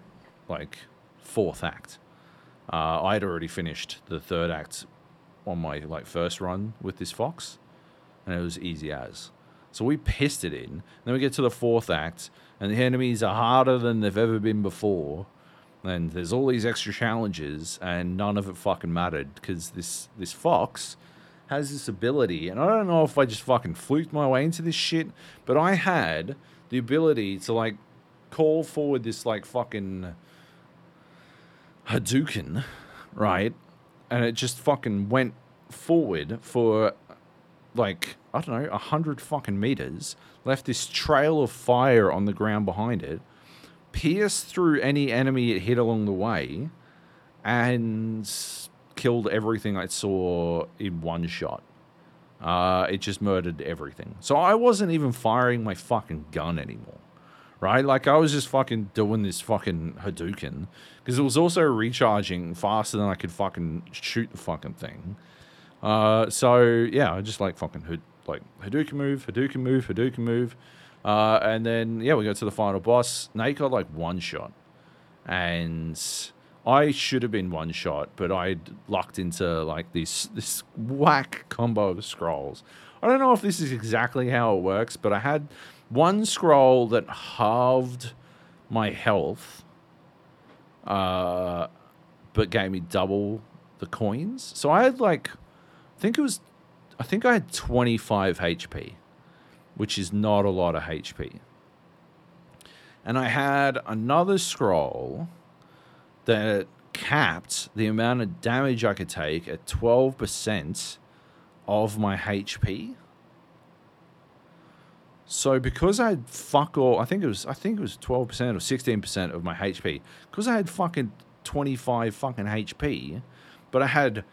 like fourth act. Uh, I had already finished the third act on my like first run with this fox, and it was easy as. So we pissed it in. Then we get to the fourth act, and the enemies are harder than they've ever been before. And there's all these extra challenges, and none of it fucking mattered because this this fox has this ability, and I don't know if I just fucking fluked my way into this shit, but I had the ability to like call forward this like fucking Hadouken, right? And it just fucking went forward for like I don't know, a hundred fucking meters, left this trail of fire on the ground behind it, pierced through any enemy it hit along the way, and killed everything I saw in one shot. Uh, it just murdered everything. So I wasn't even firing my fucking gun anymore. Right? Like I was just fucking doing this fucking Hadouken. Because it was also recharging faster than I could fucking shoot the fucking thing. Uh, so yeah, I just like fucking like Hadouken move, Hadouken move, Hadouken move. Uh, and then yeah, we go to the final boss. Nate got like one shot. And I should have been one shot, but I'd lucked into like this this whack combo of scrolls. I don't know if this is exactly how it works, but I had one scroll that halved my health, uh, but gave me double the coins. So I had like, I think it was, I think I had 25 HP, which is not a lot of HP. And I had another scroll that capped the amount of damage I could take at 12% of my HP. So because I had fuck all, I think it was I think it was 12% or 16% of my HP. Because I had fucking 25 fucking HP, but I had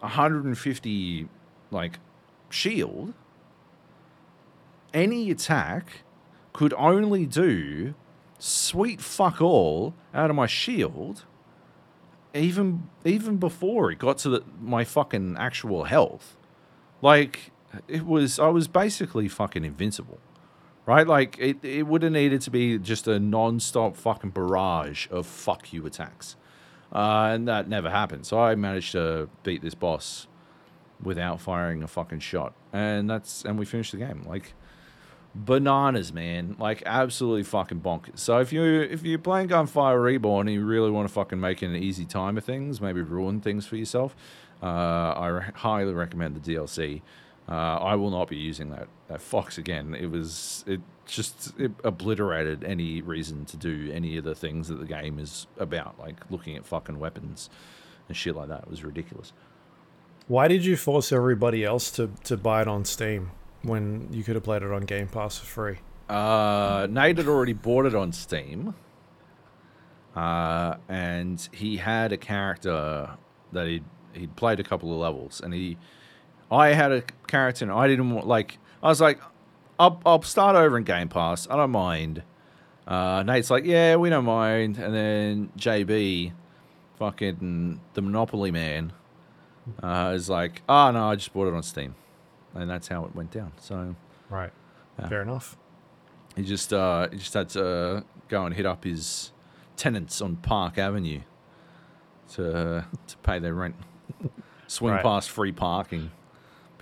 150 like shield. Any attack could only do sweet fuck all out of my shield even even before it got to the, my fucking actual health like it was i was basically fucking invincible right like it, it would have needed to be just a non-stop fucking barrage of fuck you attacks uh, and that never happened so i managed to beat this boss without firing a fucking shot and that's and we finished the game like bananas, man. Like absolutely fucking bonkers. So if you if you're playing Gunfire Reborn and you really want to fucking make an easy time of things, maybe ruin things for yourself, uh, I highly recommend the DLC. Uh, I will not be using that that Fox again. It was it just it obliterated any reason to do any of the things that the game is about, like looking at fucking weapons and shit like that. It was ridiculous. Why did you force everybody else to, to buy it on Steam? when you could have played it on Game Pass for free? Uh, Nate had already bought it on Steam. Uh, and he had a character that he'd, he'd played a couple of levels. And he, I had a character and I didn't want, like, I was like, I'll, I'll start over in Game Pass. I don't mind. Uh, Nate's like, yeah, we don't mind. And then JB, fucking the Monopoly man, uh, is like, oh, no, I just bought it on Steam and that's how it went down. So right, yeah. fair enough. He just uh, he just had to go and hit up his tenants on Park Avenue to to pay their rent. Swing right. past free parking,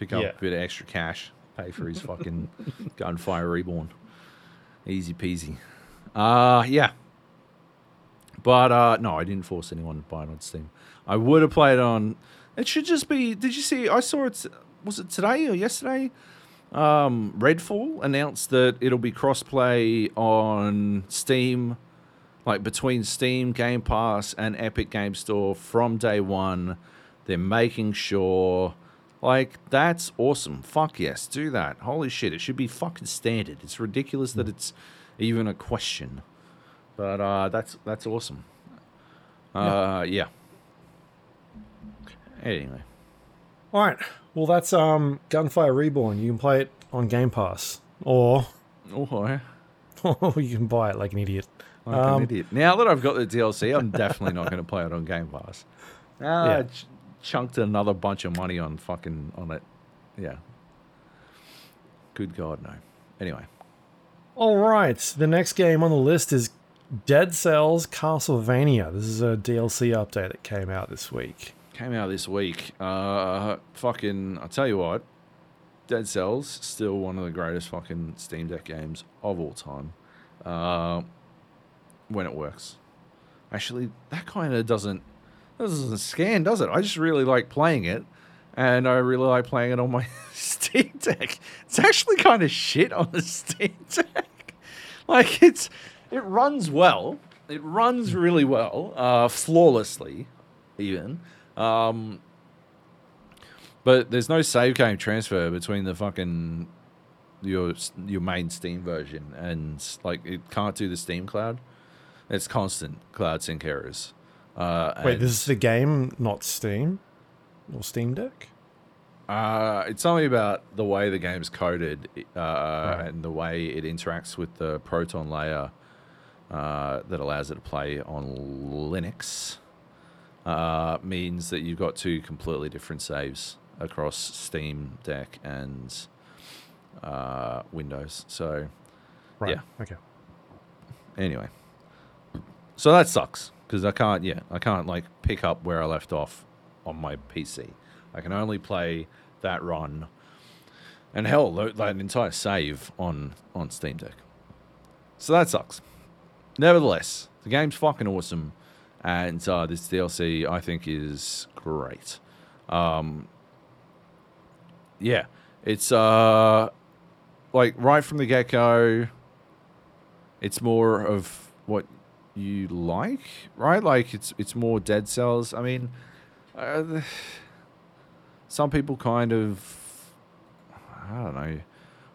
pick up yeah. a bit of extra cash, pay for his fucking Gunfire Reborn. Easy peasy. Uh yeah. But uh no, I didn't force anyone to buy it on Steam. I would have played on it should just be did you see I saw it was it today or yesterday? Um, Redfall announced that it'll be crossplay on Steam, like between Steam, Game Pass, and Epic Game Store from day one. They're making sure, like, that's awesome. Fuck yes, do that. Holy shit, it should be fucking standard. It's ridiculous that it's even a question. But uh, that's that's awesome. Uh, yeah. Anyway, All right. Well, that's um Gunfire Reborn. You can play it on Game Pass, or oh, or you can buy it like an idiot. like an Um, idiot. Now that I've got the DLC, I'm definitely not going to play it on Game Pass. Ah, Yeah. Chunked another bunch of money on fucking on it. Yeah. Good God, no. Anyway, All right. The next game on the list is Dead Cells Castlevania. This is a DLC update that came out this week. came out this week. Uh, fucking, I tell you what, Dead Cells still one of the greatest fucking Steam Deck games of all time. Uh, when it works, actually, that kind of doesn't doesn't a scan, does it? I just really like playing it, and I really like playing it on my Steam Deck. It's actually kind of shit on the Steam Deck. like it's it runs well. It runs really well, uh, flawlessly, even. Um, but there's no save game transfer between the fucking your your main Steam version and like it can't do the Steam cloud. It's constant cloud sync errors. Uh, Wait, this is the game, not Steam or Steam Deck. uh, it's something about the way the game's coded uh, Right. and the way it interacts with the Proton layer uh, that allows it to play on Linux. Uh, means that you've got two completely different saves across Steam Deck and uh, Windows. So Right. Yeah. Okay. anyway, so that sucks because I can't. Yeah, I can't like pick up where I left off on my PC. I can only play that run, and hell, tho- that entire save on on Steam Deck. So that sucks. Nevertheless, the game's fucking awesome, and uh, this DLC I think is great. Um, yeah, it's uh like right from the get go. It's more of what you like, right? Like it's it's more Dead Cells. I mean, uh, some people kind of, I don't know.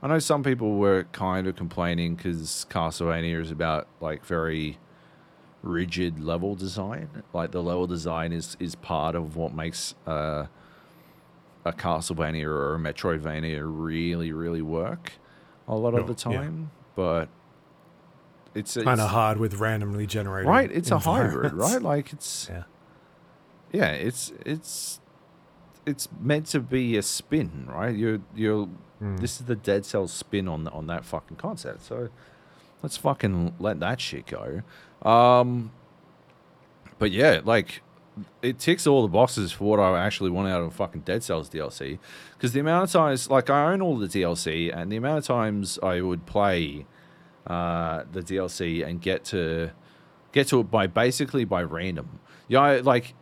I know some people were kind of complaining because Castlevania is about like very rigid level design. Like the level design is is part of what makes uh, a Castlevania or a Metroidvania really really work a lot of Sure, the yeah. time. But it's Kind of hard with randomly generated. right. It's a hybrid, right? Like it's Yeah. yeah, it's it's it's meant to be a spin, right? You're you're Mm. this is the Dead Cells spin on on that fucking concept. So let's fucking let that shit go. Um, but yeah, like it ticks all the boxes for what I actually want out of fucking Dead Cells DLC. Because the amount of times, like I own all the DLC, and the amount of times I would play uh, the DLC and get to get to it by basically by random. Yeah, I, like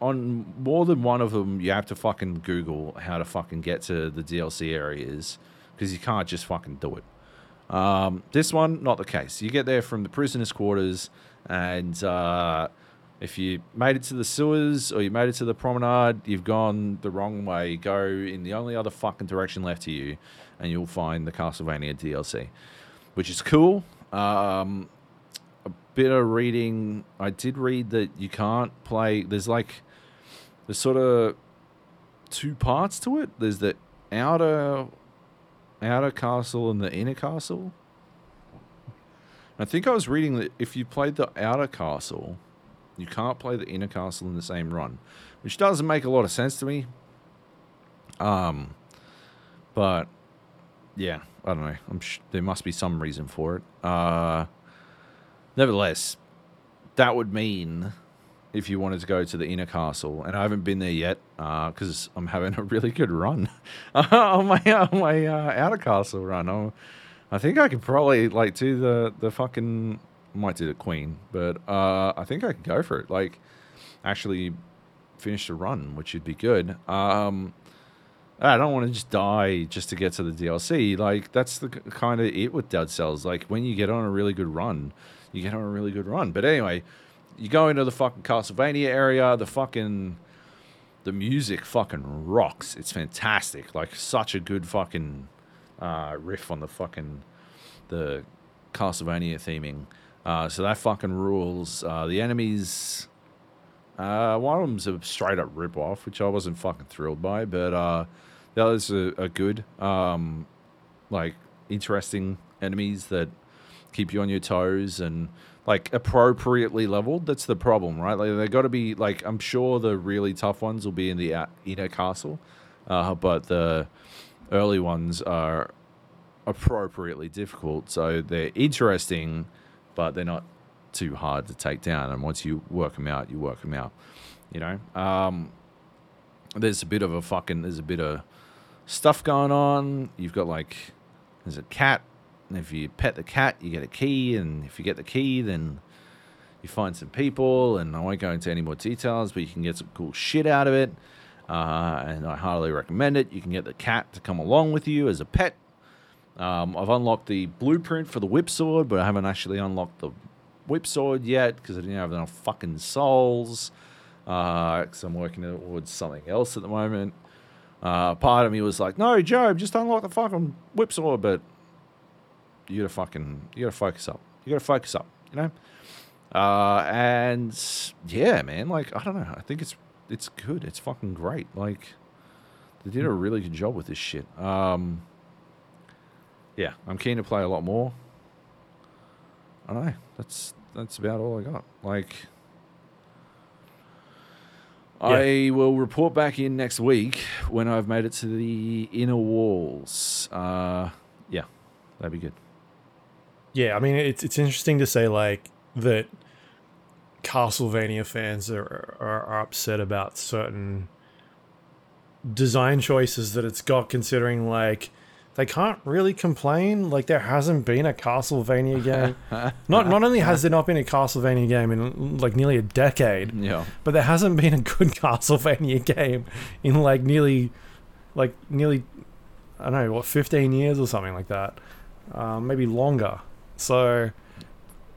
on more than one of them, you have to fucking Google how to fucking get to the DLC areas because you can't just fucking do it. Um, this one, not the case. You get there from the prisoners' quarters, and uh, if you made it to the sewers or you made it to the promenade, you've gone the wrong way. Go in the only other fucking direction left to you, and you'll find the Castlevania DLC, which is cool. Um, a bit of reading. I did read that you can't play. There's like there's sort of two parts to it. There's the outer outer castle and the inner castle. I think I was reading that if you played the outer castle, you can't play the inner castle in the same run, which doesn't make a lot of sense to me. Um, but yeah, I don't know. I'm sh- there must be some reason for it. Uh, nevertheless, that would mean if you wanted to go to the inner castle, and I haven't been there yet because I'm having a really good run on my on my uh, outer castle run. i I think I could probably like do the the fucking might do the queen, but uh, I think I could go for it. Like actually finish the run, which would be good. Um, I don't want to just die just to get to the DLC. Like that's the kind of it with Dead Cells. Like when you get on a really good run, you get on a really good run. But anyway, you go into the fucking Castlevania area. The fucking the music fucking rocks. It's fantastic. Like such a good fucking uh, riff on the fucking the Castlevania theming. Uh, so that fucking rules. Uh, the enemies, uh, one of them's a straight up rip off, which I wasn't fucking thrilled by, but the others are, are good. Um, like interesting enemies that keep you on your toes and like appropriately leveled. That's the problem, right? Like they got to be like I'm sure the really tough ones will be in the inner castle, uh, but the early ones are appropriately difficult. So they're interesting, but they're not too hard to take down. And once you work them out, you work them out. You know, um, there's a bit of a fucking there's a bit of stuff going on. You've got like there's a cat, and if you pet the cat, you get a key, and if you get the key, then you find some people. And I won't go into any more details, but you can get some cool shit out of it. Uh, and I highly recommend it. You can get the cat to come along with you as a pet. Um, I've unlocked the blueprint for the whip sword, but I haven't actually unlocked the whip sword yet because I didn't have enough fucking souls. Because I'm working towards something else at the moment. Uh, part of me was like, "No, Joab, just unlock the fucking whip sword," but you gotta fucking you gotta focus up. You gotta focus up, you know. Uh, and yeah, man, like I don't know. I think it's it's good. It's fucking great. Like they did a really good job with this shit. Um, yeah, I'm keen to play a lot more. I don't know. That's that's about all I got. Like, I will report back in next week when I've made it to the inner walls. Uh, yeah, that'd be good. Yeah, I mean it's it's interesting to say like that Castlevania fans are, are, are upset about certain design choices that it's got considering like they can't really complain like there hasn't been a Castlevania game. Not not only has there not been a Castlevania game in like nearly a decade Yeah, but there hasn't been a good Castlevania game in like nearly like nearly I don't know what 15 years or something like that. Um, maybe longer. So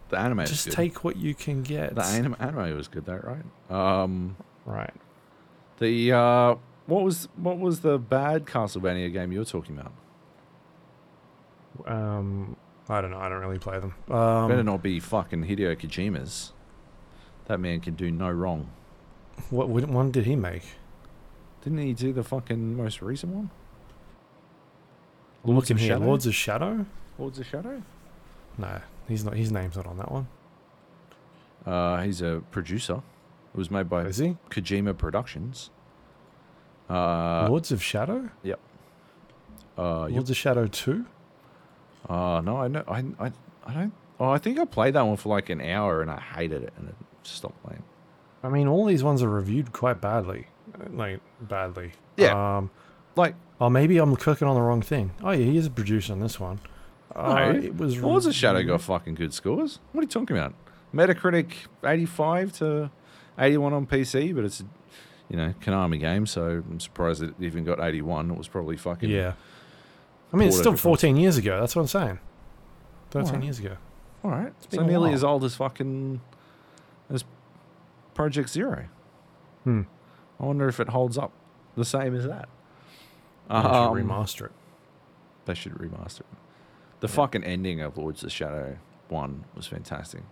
the anime just take what you can get. The anime, anime was good, that right? Um, right. the uh, what was what was the bad Castlevania game you were talking about? Um I don't know I don't really play them Better um not be fucking Hideo Kojima's. That man can do no wrong. what, what one did he make Didn't he do the fucking most recent one? Look in of here Shadow? Lords of Shadow Lords of Shadow. no he's not his name's not on that one Uh, he's a producer. It was made by is he Kojima Productions. Uh, Lords of Shadow Yep. uh, Lords of Shadow 2 uh, no, I know, I, I, I don't. Oh, I think I played that one for like an hour and I hated it and it stopped playing. I mean all these ones are reviewed quite badly uh, like badly Yeah. um Like, Oh, maybe I'm clicking on the wrong thing. Oh, yeah, he is a producer on this one. Uh, No, it was. Lords of Shadow reviewed- got fucking good scores. What are you talking about? Metacritic 85 to 81 on PC, but it's a, you know, Konami game, so I'm surprised it even got 81. It was probably fucking. Yeah. I mean, it's still difference. 14 years ago. That's what I'm saying. 13 Alright. years ago. All right. been So nearly as old as fucking as Project Zero. Hmm. I wonder if it holds up the same as that. They should Um, remaster it. They should remaster it. The Yeah. fucking ending of Lords of Shadow 1 was fantastic.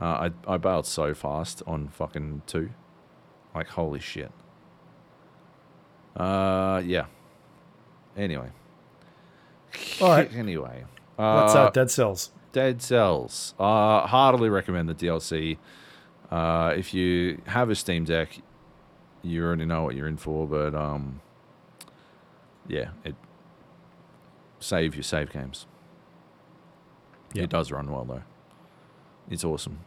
Uh, I, I bailed so fast on fucking 2. Like, holy shit. Uh, yeah. Anyway. All right. Anyway. What's uh, that? Dead Cells. Dead Cells. Uh, heartily recommend the DLC. Uh, if you have a Steam Deck, you already know what you're in for, but um, yeah, it save your save games. Yeah. It does run well though. It's awesome.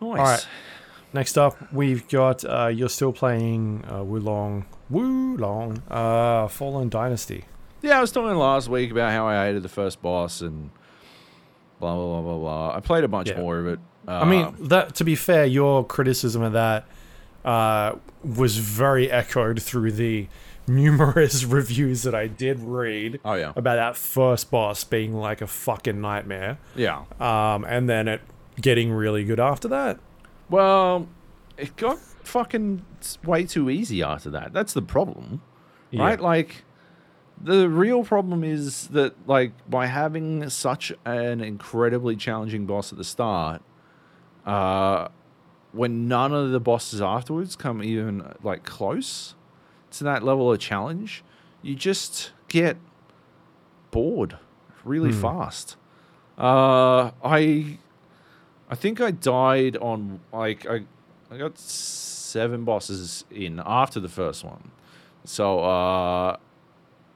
Nice. right. Next up, we've got. Uh, you're still playing uh, Wo Long. Wo Long. Uh, Fallen Dynasty. Yeah, I was talking last week about how I hated the first boss and blah blah blah blah blah. I played a bunch Yeah. more of it. Uh, I mean, that to be fair, your criticism of that uh, was very echoed through the numerous reviews that I did read oh yeah, about that first boss being like a fucking nightmare, yeah. um, and then it getting really good after that. Well, it got fucking way too easy after that. That's the problem, Yeah. right? Like, the real problem is that like by having such an incredibly challenging boss at the start, uh, when none of the bosses afterwards come even like close to that level of challenge, you just get bored really Hmm. fast. Uh, I I think I died on like I I got seven bosses in after the first one. So uh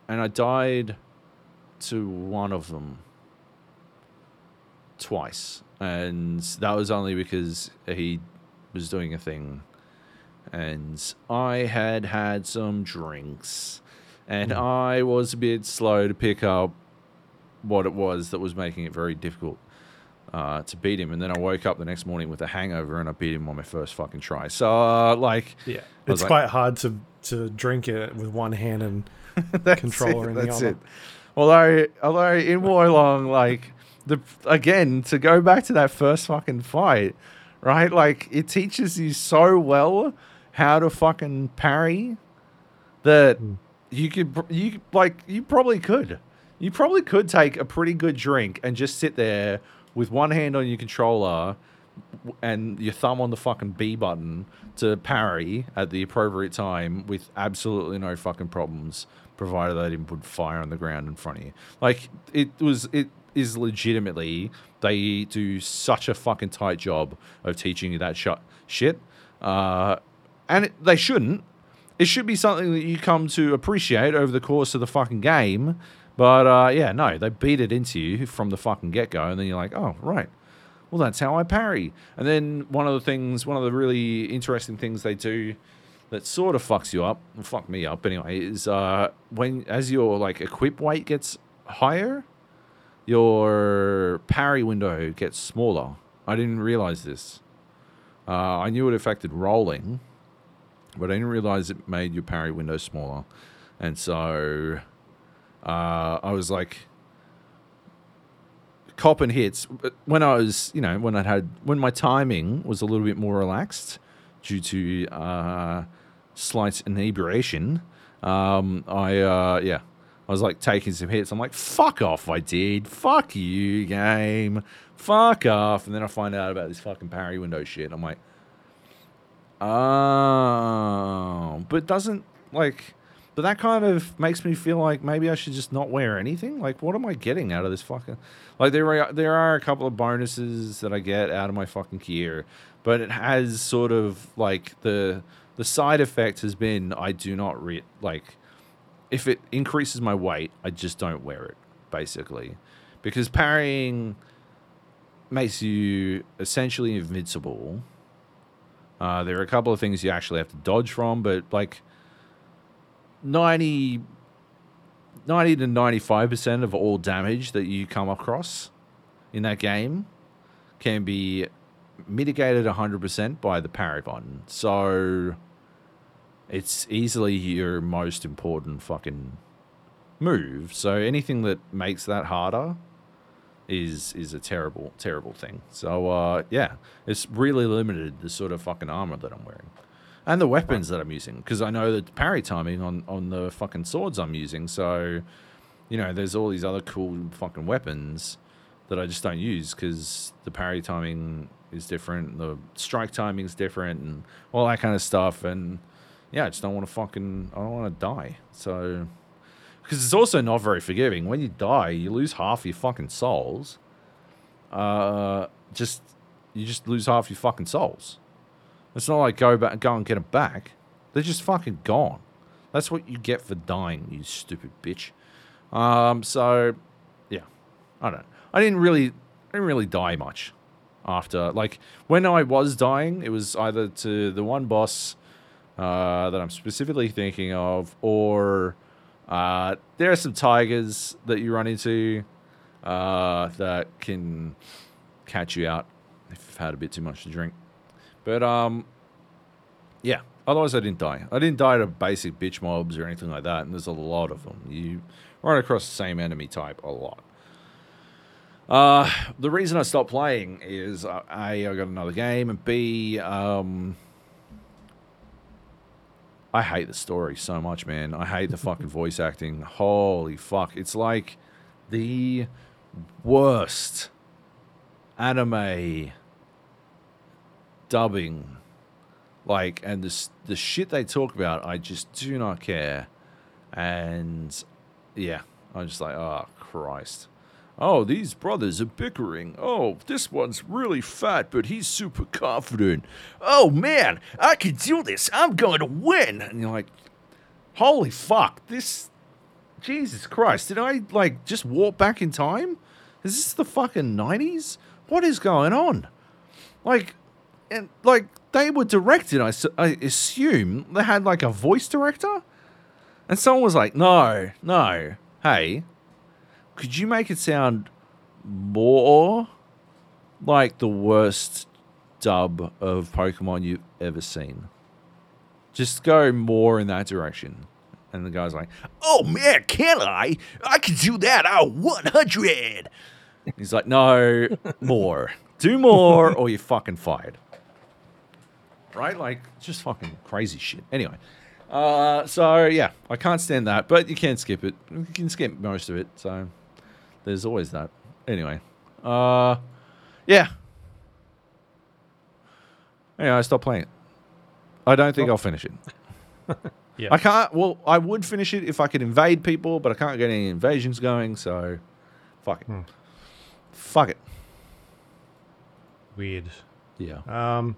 and I died to one of them twice. And that was only because he was doing a thing and I had had some drinks and Mm. I was a bit slow to pick up what it was that was making it very difficult uh, to beat him. And then I woke up the next morning with a hangover and I beat him on my first fucking try. So, uh, like, Yeah, it's like- quite hard to to drink it with one hand and controller it, in the that's other. it. Although, although in Wo Long, like the again to go back to that first fucking fight, right? Like it teaches you so well how to fucking parry that Hmm. you could you like you probably could you probably could take a pretty good drink and just sit there with one hand on your controller and your thumb on the fucking B button to parry at the appropriate time with absolutely no fucking problems, provided they didn't put fire on the ground in front of you. Like it was, it is legitimately they do such a fucking tight job of teaching you that sh- shit, uh, and it, they shouldn't. It should be something that you come to appreciate over the course of the fucking game. But uh, yeah, no, they beat it into you from the fucking get go, and then you're like, oh right, well that's how I parry. And then one of the things, one of the really interesting things they do that sort of fucks you up, well, fuck me up anyway, is uh, when as your like equip weight gets higher, your parry window gets smaller. I didn't realize this. Uh, I knew it affected rolling, but I didn't realize it made your parry window smaller. And so uh, I was like, copping hits. But when I was, you know, when I had, when my timing was a little bit more relaxed due to uh, slight inebriation, um, I, uh, yeah, I was like taking some hits. I'm like, fuck off, I did. Fuck you, game. Fuck off. And then I find out about this fucking parry window shit. I'm like, oh, but doesn't like, but that kind of makes me feel like maybe I should just not wear anything. Like, what am I getting out of this fucking? Like, there are there are a couple of bonuses that I get out of my fucking gear, but it has sort of like the the side effect has been I do not re- like if it increases my weight, I just don't wear it basically, because parrying makes you essentially invincible. Uh, there are a couple of things you actually have to dodge from, but like 90, 90 to 95% of all damage that you come across in that game can be mitigated 100% by the button. So it's easily your most important fucking move. So anything that makes that harder is is a terrible terrible thing. So uh yeah, it's really limited the sort of fucking armor that I'm wearing. And the weapons that I'm using because I know the parry timing on on the fucking swords I'm using. So you know, there's all these other cool fucking weapons that I just don't use because the parry timing is different, the strike timing is different, and all that kind of stuff. And yeah, I just don't want to fucking, I don't want to die. So, because it's also not very forgiving. When you die, you lose half your fucking souls. Uh, just you just lose half your fucking souls. It's not like go back, go and get them back. They're just fucking gone. That's what you get for dying, you stupid bitch. Um, so yeah, I don't. I didn't really, I didn't really die much after. Like when I was dying, it was either to the one boss uh, that I'm specifically thinking of, or uh, there are some tigers that you run into uh, that can catch you out if you've had a bit too much to drink. But um, yeah. Otherwise, I didn't die. I didn't die to basic bitch mobs or anything like that. And there's a lot of them. You run across the same enemy type a lot. Uh, the reason I stopped playing is uh, A, I got another game, and B, um, I hate the story so much, man. I hate the fucking voice acting. Holy fuck. It's like the worst anime dubbing. Like, and this the shit they talk about, I just do not care. And yeah, I'm just like, oh Christ. Oh, these brothers are bickering. Oh, this one's really fat, but he's super confident. Oh man, I can do this. I'm going to win. And you're like, holy fuck, this. Jesus Christ, did I like just walk back in time? Is this the fucking 90s? What is going on? Like, and like they were directed, I, I assume they had like a voice director, and someone was like, "No, no, hey, could you make it sound more like the worst dub of Pokemon you've ever seen? Just go more in that direction." And the guy's like, "Oh man, can I? I can do that. I 100." He's like, "No, more. Do more, or you're fucking fired." Right? Like just fucking crazy shit. Anyway, uh, so yeah, I can't stand that, but you can skip it. You can skip most of it. So there's always that. Anyway, uh, yeah. Anyway, I stopped playing it. I don't think I'll finish it. Yeah. I can't. Well, I would finish it if I could invade people, but I can't get any invasions going. So, fuck it. Hmm. Fuck it. Weird. Yeah. Um,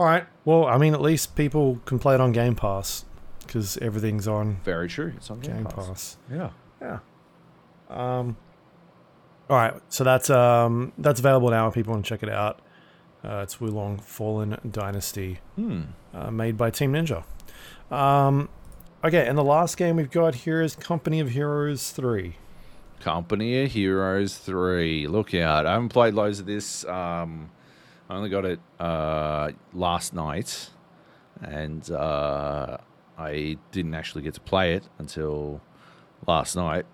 all right. Well, I mean, at least people can play it on Game Pass because everything's on Very true. It's on Game, Game Pass. Pass. Yeah. Yeah. Um. All right. So that's um that's available now. If people want to check it out. Uh, it's Wo Long Fallen Dynasty, Hmm. uh, made by Team Ninja. Um. Okay, and the last game we've got here is Company of Heroes Three. Company of Heroes 3. Look out. I haven't played loads of this. Um, I only got it uh, last night. And uh, I didn't actually get to play it until last night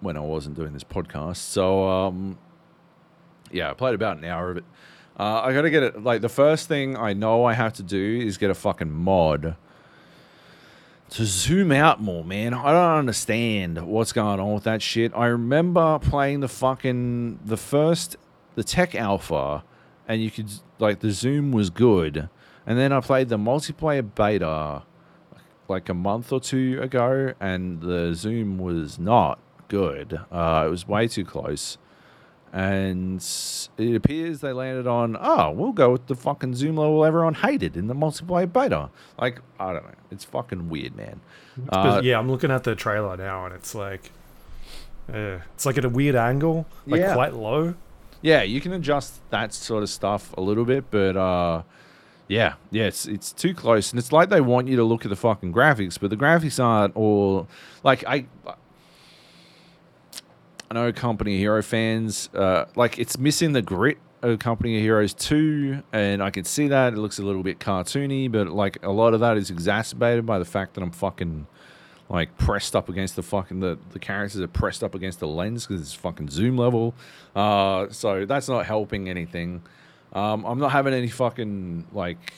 when I wasn't doing this podcast. So, um, yeah, I played about an hour of it. Uh, I got to get it. Like, the first thing I know I have to do is get a fucking mod to zoom out more, man. I don't understand what's going on with that shit. I remember playing the fucking the first the tech alpha and you could like the zoom was good. And then I played the multiplayer beta like a month or two ago and the zoom was not good. Uh, it was way too close. And it appears they landed on, oh, we'll go with the fucking zoom level everyone hated in the multiplayer beta. Like, I don't know. It's fucking weird, man. Uh, yeah, I'm looking at the trailer now, and it's like, uh, it's like at a weird angle, like Yeah. quite low. Yeah, you can adjust that sort of stuff a little bit, but uh, yeah, yeah, it's it's too close, and it's like they want you to look at the fucking graphics, but the graphics aren't all like I. I know Company of Hero fans uh, like it's missing the grit of Company of Heroes 2, and I can see that it looks a little bit cartoony, but like a lot of that is exacerbated by the fact that I'm fucking like pressed up against the fucking the, the characters are pressed up against the lens because it's fucking zoom level. Uh, so that's not helping anything. Um, I'm not having any fucking like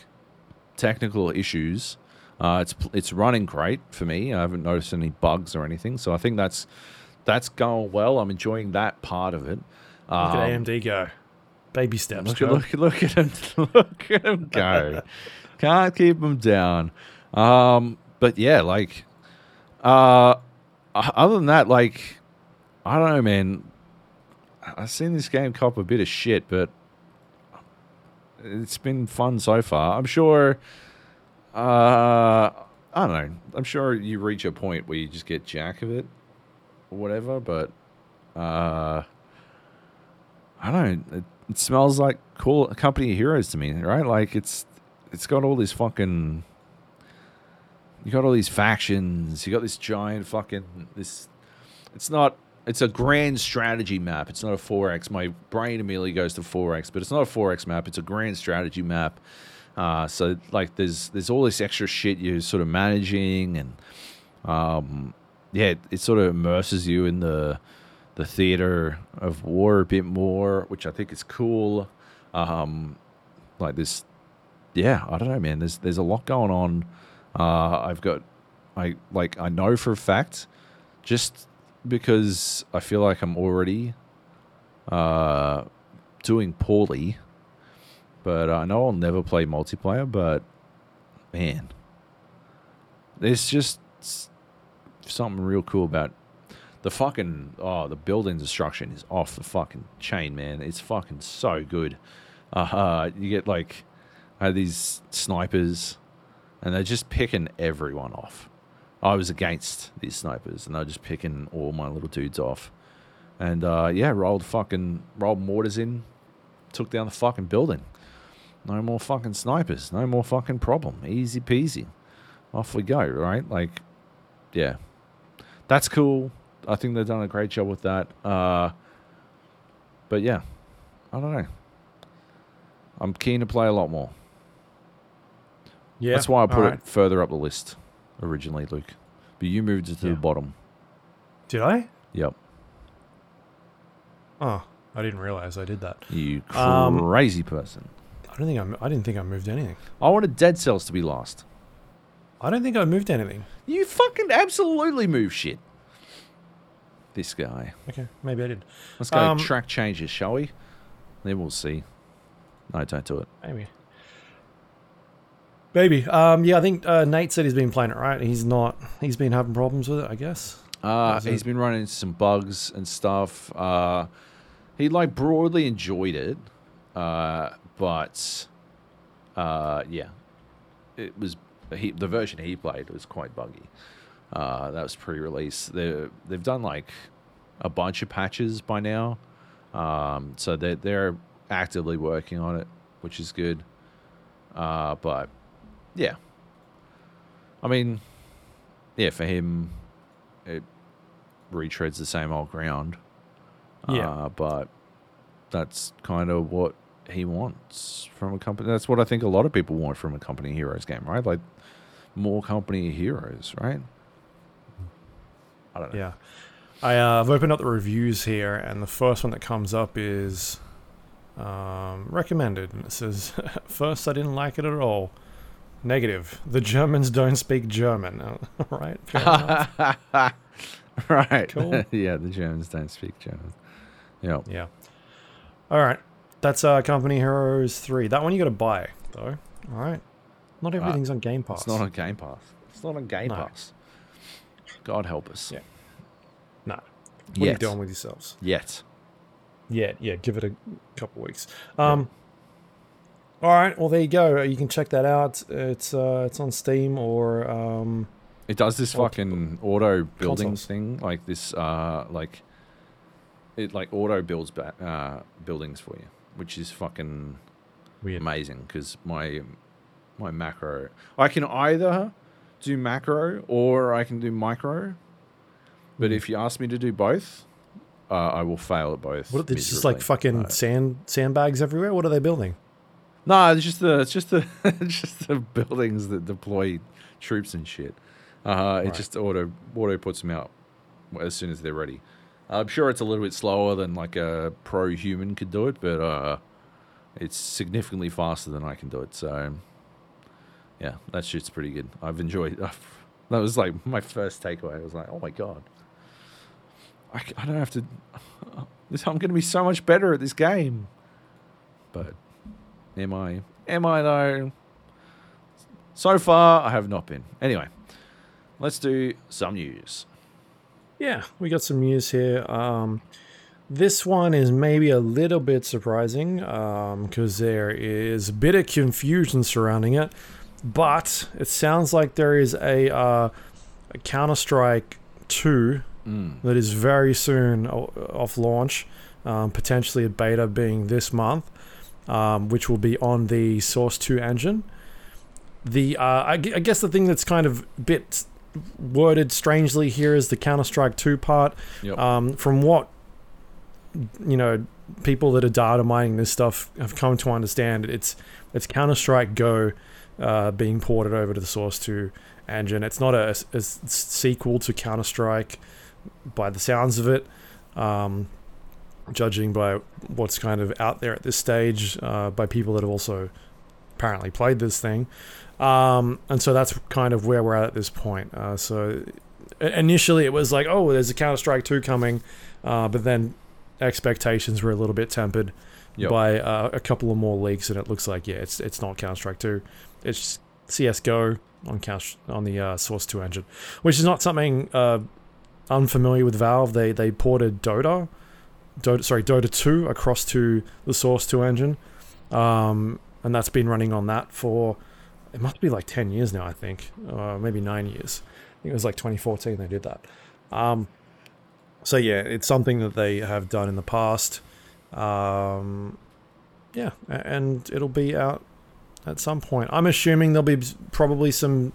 technical issues. Uh, it's it's running great for me. I haven't noticed any bugs or anything, so I think that's that's going well. I'm enjoying that part of it. Look Um, at AMD go, baby steps. Look, look, look at him! Look at him go! Can't keep him down. Um, but yeah, like, uh, other than that, like, I don't know, man. I've seen this game cop a bit of shit, but it's been fun so far. I'm sure. Uh, I don't know. I'm sure you reach a point where you just get jack of it, or whatever. But uh, I don't know. It, it smells like cool company of heroes to me, right? Like it's it's got all this fucking. You got all these factions. You got this giant fucking this. It's not. It's a grand strategy map. It's not a 4x. My brain immediately goes to 4x, but it's not a 4x map. It's a grand strategy map. Uh, so like, there's there's all this extra shit you're sort of managing, and um, yeah, it, it sort of immerses you in the the theater of war a bit more, which I think is cool. Um, like this, yeah, I don't know, man. There's there's a lot going on. Uh, I've got, I like, I know for a fact, just because I feel like I'm already uh, doing poorly. But I know I'll never play multiplayer. But man, there's just something real cool about the fucking oh the building destruction is off the fucking chain, man. It's fucking so good. Uh, you get like these snipers, and they're just picking everyone off. I was against these snipers, and they're just picking all my little dudes off. And uh, yeah, rolled fucking rolled mortars in, took down the fucking building. No more fucking snipers. No more fucking problem. Easy peasy. Off we go. Right? Like, yeah, that's cool. I think they've done a great job with that. Uh, but yeah, I don't know. I'm keen to play a lot more. Yeah, That's why I put all it further up the list originally, Luke. But you moved it to Yeah. the bottom. Did I? Yep. Oh, I didn't realize I did that. You Um, crazy person. I don't think I'm. I didn't think I moved anything. I wanted Dead Cells to be last. I don't think I moved anything. You fucking absolutely move shit. This guy. Okay, maybe I did. Let's go Um, track changes, shall we? Then we'll see. No, don't do it. Maybe. Maybe. Um, yeah, I think uh, Nate said he's been playing it right. He's not. He's been having problems with it. I guess. Uh, he's it- been running into some bugs and stuff. Uh, he like broadly enjoyed it, uh, but uh, yeah, it was he, the version he played was quite buggy. Uh, that was pre-release. They they've done like a bunch of patches by now, um, so they they're actively working on it, which is good. Uh, but yeah, I mean, yeah, for him, it retreads the same old ground. Yeah. Uh, but that's kind of what he wants from a company. That's what I think a lot of people want from a Company Heroes game, right? Like more Company Heroes, right? I don't know. Yeah. I, uh, I've opened up the reviews here, and the first one that comes up is um, recommended. And it says, First, I didn't like it at all. Negative. The Germans don't speak German. Uh, right. enough. right. Cool. yeah, the Germans don't speak German. Yeah. yeah. All right. That's uh, Company Heroes 3. That one you got to buy, though. All right. Not everything's on Game Pass. It's not on Game Pass. It's not on Game No. Pass. God help us. Yeah. No. What are you doing with yourselves? Yet. Yeah, yeah, give it a couple weeks. Um, all right, well there you go. You can check that out. It's uh, it's on Steam or um, It does this Well, fucking auto building consoles. thing, like this, uh, like it like auto builds ba- uh, buildings for you, which is fucking weird. amazing because my my macro, I can either do macro or I can do micro, but Mhm. if you ask me to do both, uh, I will fail at both. What? It's just like fucking Uh, sand sandbags everywhere. What are they building? No, it's just the it's just the it's just the buildings that deploy troops and shit. Uh, it Right. just auto auto puts them out as soon as they're ready. I'm sure it's a little bit slower than like a pro human could do it, but uh, it's significantly faster than I can do it. So yeah, that shit's pretty good. I've enjoyed. that was like my first takeaway. I was like, oh my god, I, I don't have to. I'm going to be so much better at this game. But Am I? Am I though? So far, I have not been. Anyway, let's do some news. Yeah, we got some news here. Um, this one is maybe a little bit surprising because there is a bit of confusion surrounding it, but it sounds like there is a, uh, a Counter Strike 2 Mm. that is very soon off launch, um, potentially a beta being this month, um, which will be on the Source 2 engine. The uh, I, I guess the thing that's kind of a bit worded strangely here is the Counter Strike 2 part. Yep. Um, from what you know, people that are data mining this stuff have come to understand, it's it's Counter Strike Go uh, being ported over to the Source 2 engine. It's not a sequel to Counter Strike by the sounds of it. Um, judging by what's kind of out there at this stage, uh, by people that have also apparently played this thing. Um, and so that's kind of where we're at at this point. Uh, so initially it was like, oh, there's a Counter Strike 2 coming, uh, but then expectations were a little bit tempered Yep. by uh, a couple of more leaks, and it looks like yeah, it's it's not Counter Strike 2, it's CS:GO on Counter on the uh, Source 2 engine, which is not something uh, unfamiliar with Valve. They they ported Dota, Dota sorry Dota 2 across to the Source 2 engine, um, and that's been running on that for it must be like 10 years now, I think, uh, maybe nine years. I think it was like 2014 they did that. Um, so yeah, it's something that they have done in the past. Um, yeah, and it'll be out at some point. I'm assuming there'll be probably some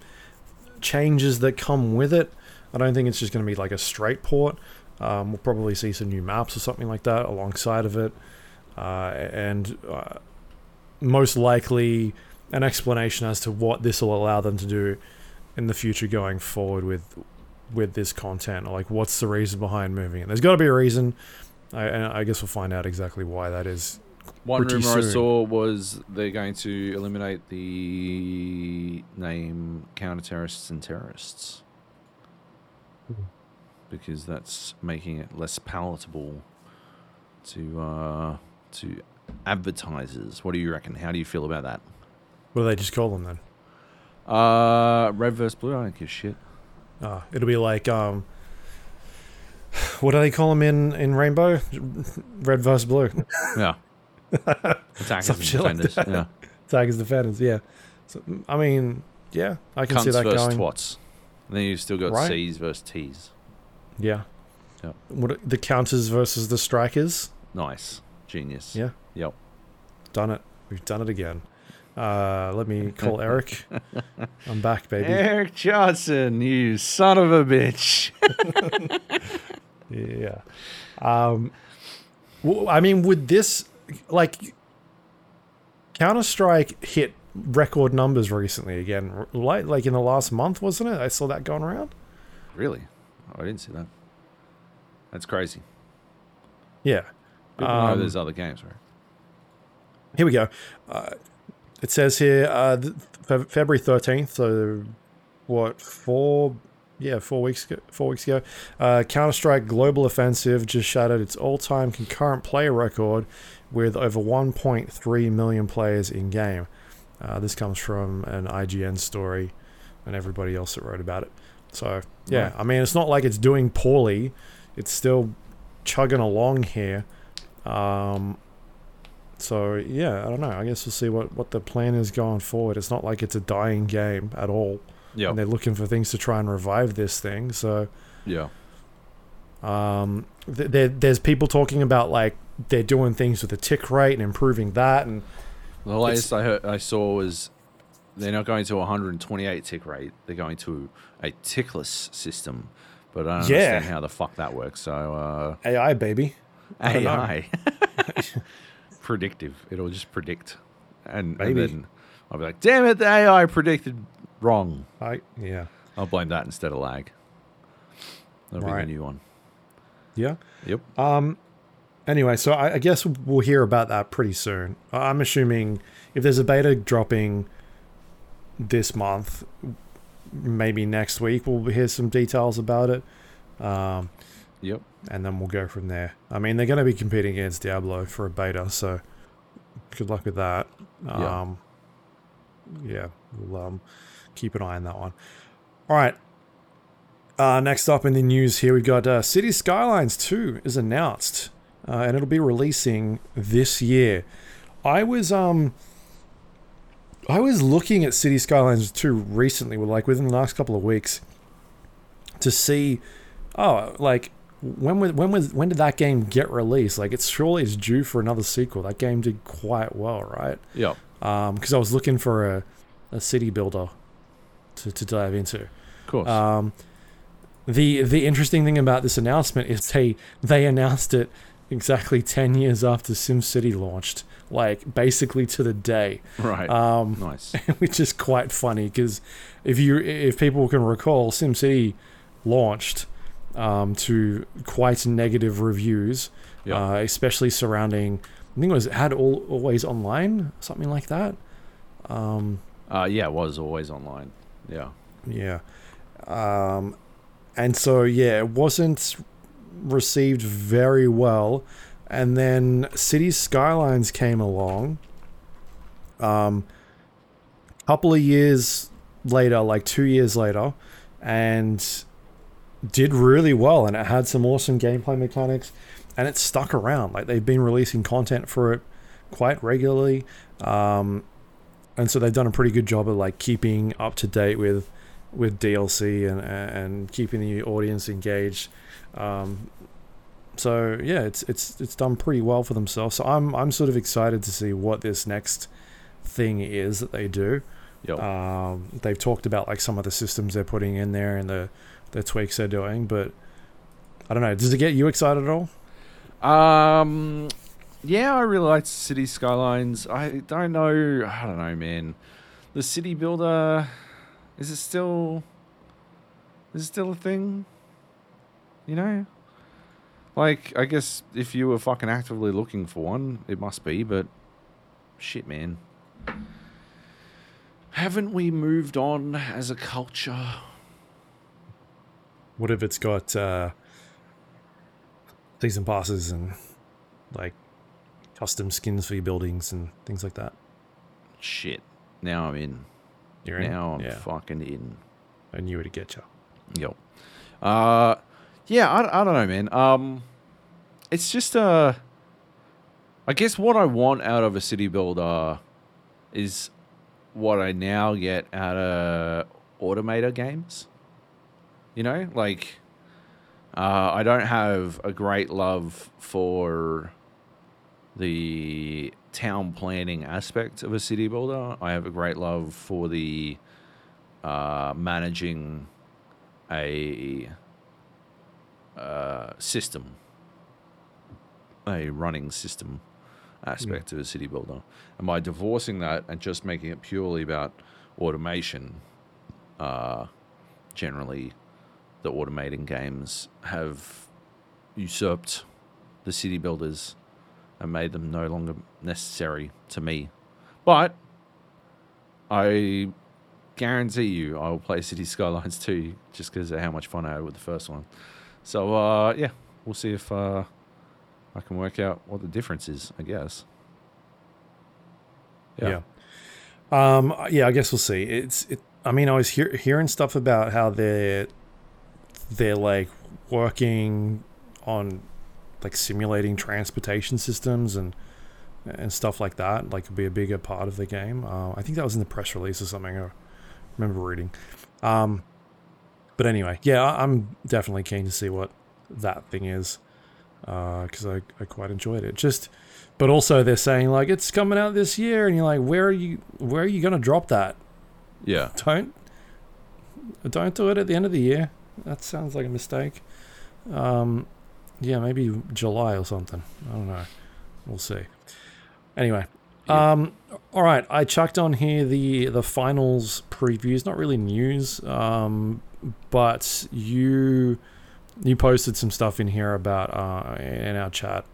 changes that come with it. I don't think it's just going to be like a straight port. Um, we'll probably see some new maps or something like that alongside of it, uh, and uh, most likely an explanation as to what this will allow them to do in the future going forward with with this content. Like, what's the reason behind moving it? There's got to be a reason. I, and I guess we'll find out exactly why that is. One rumor I saw was they're going to eliminate the name counter terrorists and terrorists. Because that's making it less palatable to uh, to advertisers. What do you reckon? How do you feel about that? What do they just call them then? Uh, red versus blue. I don't give a shit. Uh, it'll be like um, what do they call them in in Rainbow? Red versus blue. Yeah. Attackers Some shit like defenders. yeah. Tigers defenders. Yeah. So I mean, yeah, I can see Cunts that versus going. twats. And then you've still got Right. C's versus T's. Yeah. Yep. What the counters versus the strikers? Nice. Genius. Yeah. Yep. Done it. We've done it again. Uh, let me call Eric. I'm back, baby. Eric Johnson, you son of a bitch. Yeah. Um, I mean, would this like Counter Strike hit record numbers recently again? Like, like in the last month, wasn't it? I saw that going around. really? Oh, I didn't see that. That's crazy. Yeah. People know Um, there's other games, right? Here we go. Uh, it says here uh, Fe- February thirteenth. So what? Four? Yeah, four weeks ago. Four weeks ago. Uh, Counter Strike Global Offensive just shattered its all-time concurrent player record with over 1.3 million players in game. Uh, this comes from an IGN story, and everybody else that wrote about it. So yeah, Right. I mean, it's not like it's doing poorly. It's still chugging along here. Um, so yeah, I don't know. I guess we'll see what, what the plan is going forward. It's not like it's a dying game at all, Yeah. and they're looking for things to try and revive this thing. So Yeah. um, th- there, there's people talking about like they're doing things with the tick rate and improving that, and The latest I heard, I saw was they're not going to 128 tick rate. They're going to a tickless system. But I don't Yeah. understand how the fuck that works. So uh, AI baby. I don't know. AI, predictive. It'll just predict, and, and then I'll be like, "Damn it, the AI predicted wrong." I yeah I'll blame that instead of lag. That'll Right. be the new one. yeah. Yep. Um. Anyway, so I, I guess we'll hear about that pretty soon. I'm assuming if there's a beta dropping this month, maybe next week we'll hear some details about it. Um, Yep. and then we'll go from there. I mean, they're going to be competing against Diablo for a beta, so good luck with that. Yeah. Um, yeah, we'll um, keep an eye on that one. All right. Uh, next up in the news here, we've got uh, Cities Skylines 2 is announced, uh, and it'll be releasing this year. I was um, I was looking at Cities Skylines 2 recently, like within the last couple of weeks, to see, oh, like when was when was when did that game get released? Like it's surely it's due for another sequel. That game did quite well, right? Yep. Um, because I was looking for a, a city builder to, to dive into. Of course. Um, the the interesting thing about this announcement is they they announced it exactly ten years after SimCity launched, like basically to the day, right. um, nice. which is quite funny because if you if people can recall, SimCity launched um, to quite negative reviews, Yep. uh, especially surrounding. I think it was had all always online, something like that. Um, Uh, yeah, it was always online. Yeah. yeah. Um, and so yeah, it wasn't received very well. And then Cities Skylines came along. Um, couple of years later, like two years later, and did really well. And it had some awesome gameplay mechanics, and it stuck around. Like they've been releasing content for it quite regularly. Um, and so they've done a pretty good job of like keeping up to date with with DLC and and keeping the audience engaged. Um, so yeah, it's it's it's done pretty well for themselves. So I'm I'm sort of excited to see what this next thing is that they do. Yep. Um, they've talked about like some of the systems they're putting in there and the the tweaks they're doing, but I don't know. Does it get you excited at all? Um, yeah, I really like Cities Skylines. I don't know. I don't know, man. The City Builder, is it still? Is it still a thing? You know, like I guess if you were fucking actively looking for one, it must be. But shit, man. Haven't we moved on as a culture? What if it's got uh, season passes and like custom skins for your buildings and things like that? Shit. Now I'm in. You're in? Now I'm yeah, fucking in. I knew it'd get you. Yep. Uh, yeah, I, I don't know, man. Um, it's just uh, I guess what I want out of a city builder is what I now get out of automator games. You know, like uh, I don't have a great love for the town planning aspect of a city builder. I have a great love for the uh, managing a uh, system, a running system aspect of a city builder. And by divorcing that and just making it purely about automation, uh, generally the automating games have usurped the city builders and made them no longer necessary to me. But I guarantee you I will play Cities Skylines 2 just because of how much fun I had with the first one. So, uh, yeah, we'll see if uh, I can work out what the difference is, I guess. Yeah. Um. Yeah. I guess we'll see. It's. It. I mean, I was hear, hearing stuff about how they're they're like working on like simulating transportation systems and and stuff like that. Like, could be a bigger part of the game. Uh, I think that was in the press release or something. I remember reading. Um. But anyway, yeah, I'm definitely keen to see what that thing is because I, I quite enjoyed it. Just, but also they're saying like it's coming out this year, and you're like, where are you? Where are you gonna drop that? Yeah. Don't, don't do it at the end of the year. That sounds like a mistake. Um, yeah, maybe July or something. I don't know. We'll see. Anyway, Yeah. um, all right. I chucked on here the the finals previews. Not really news, um, but you you posted some stuff in here about uh, in our chat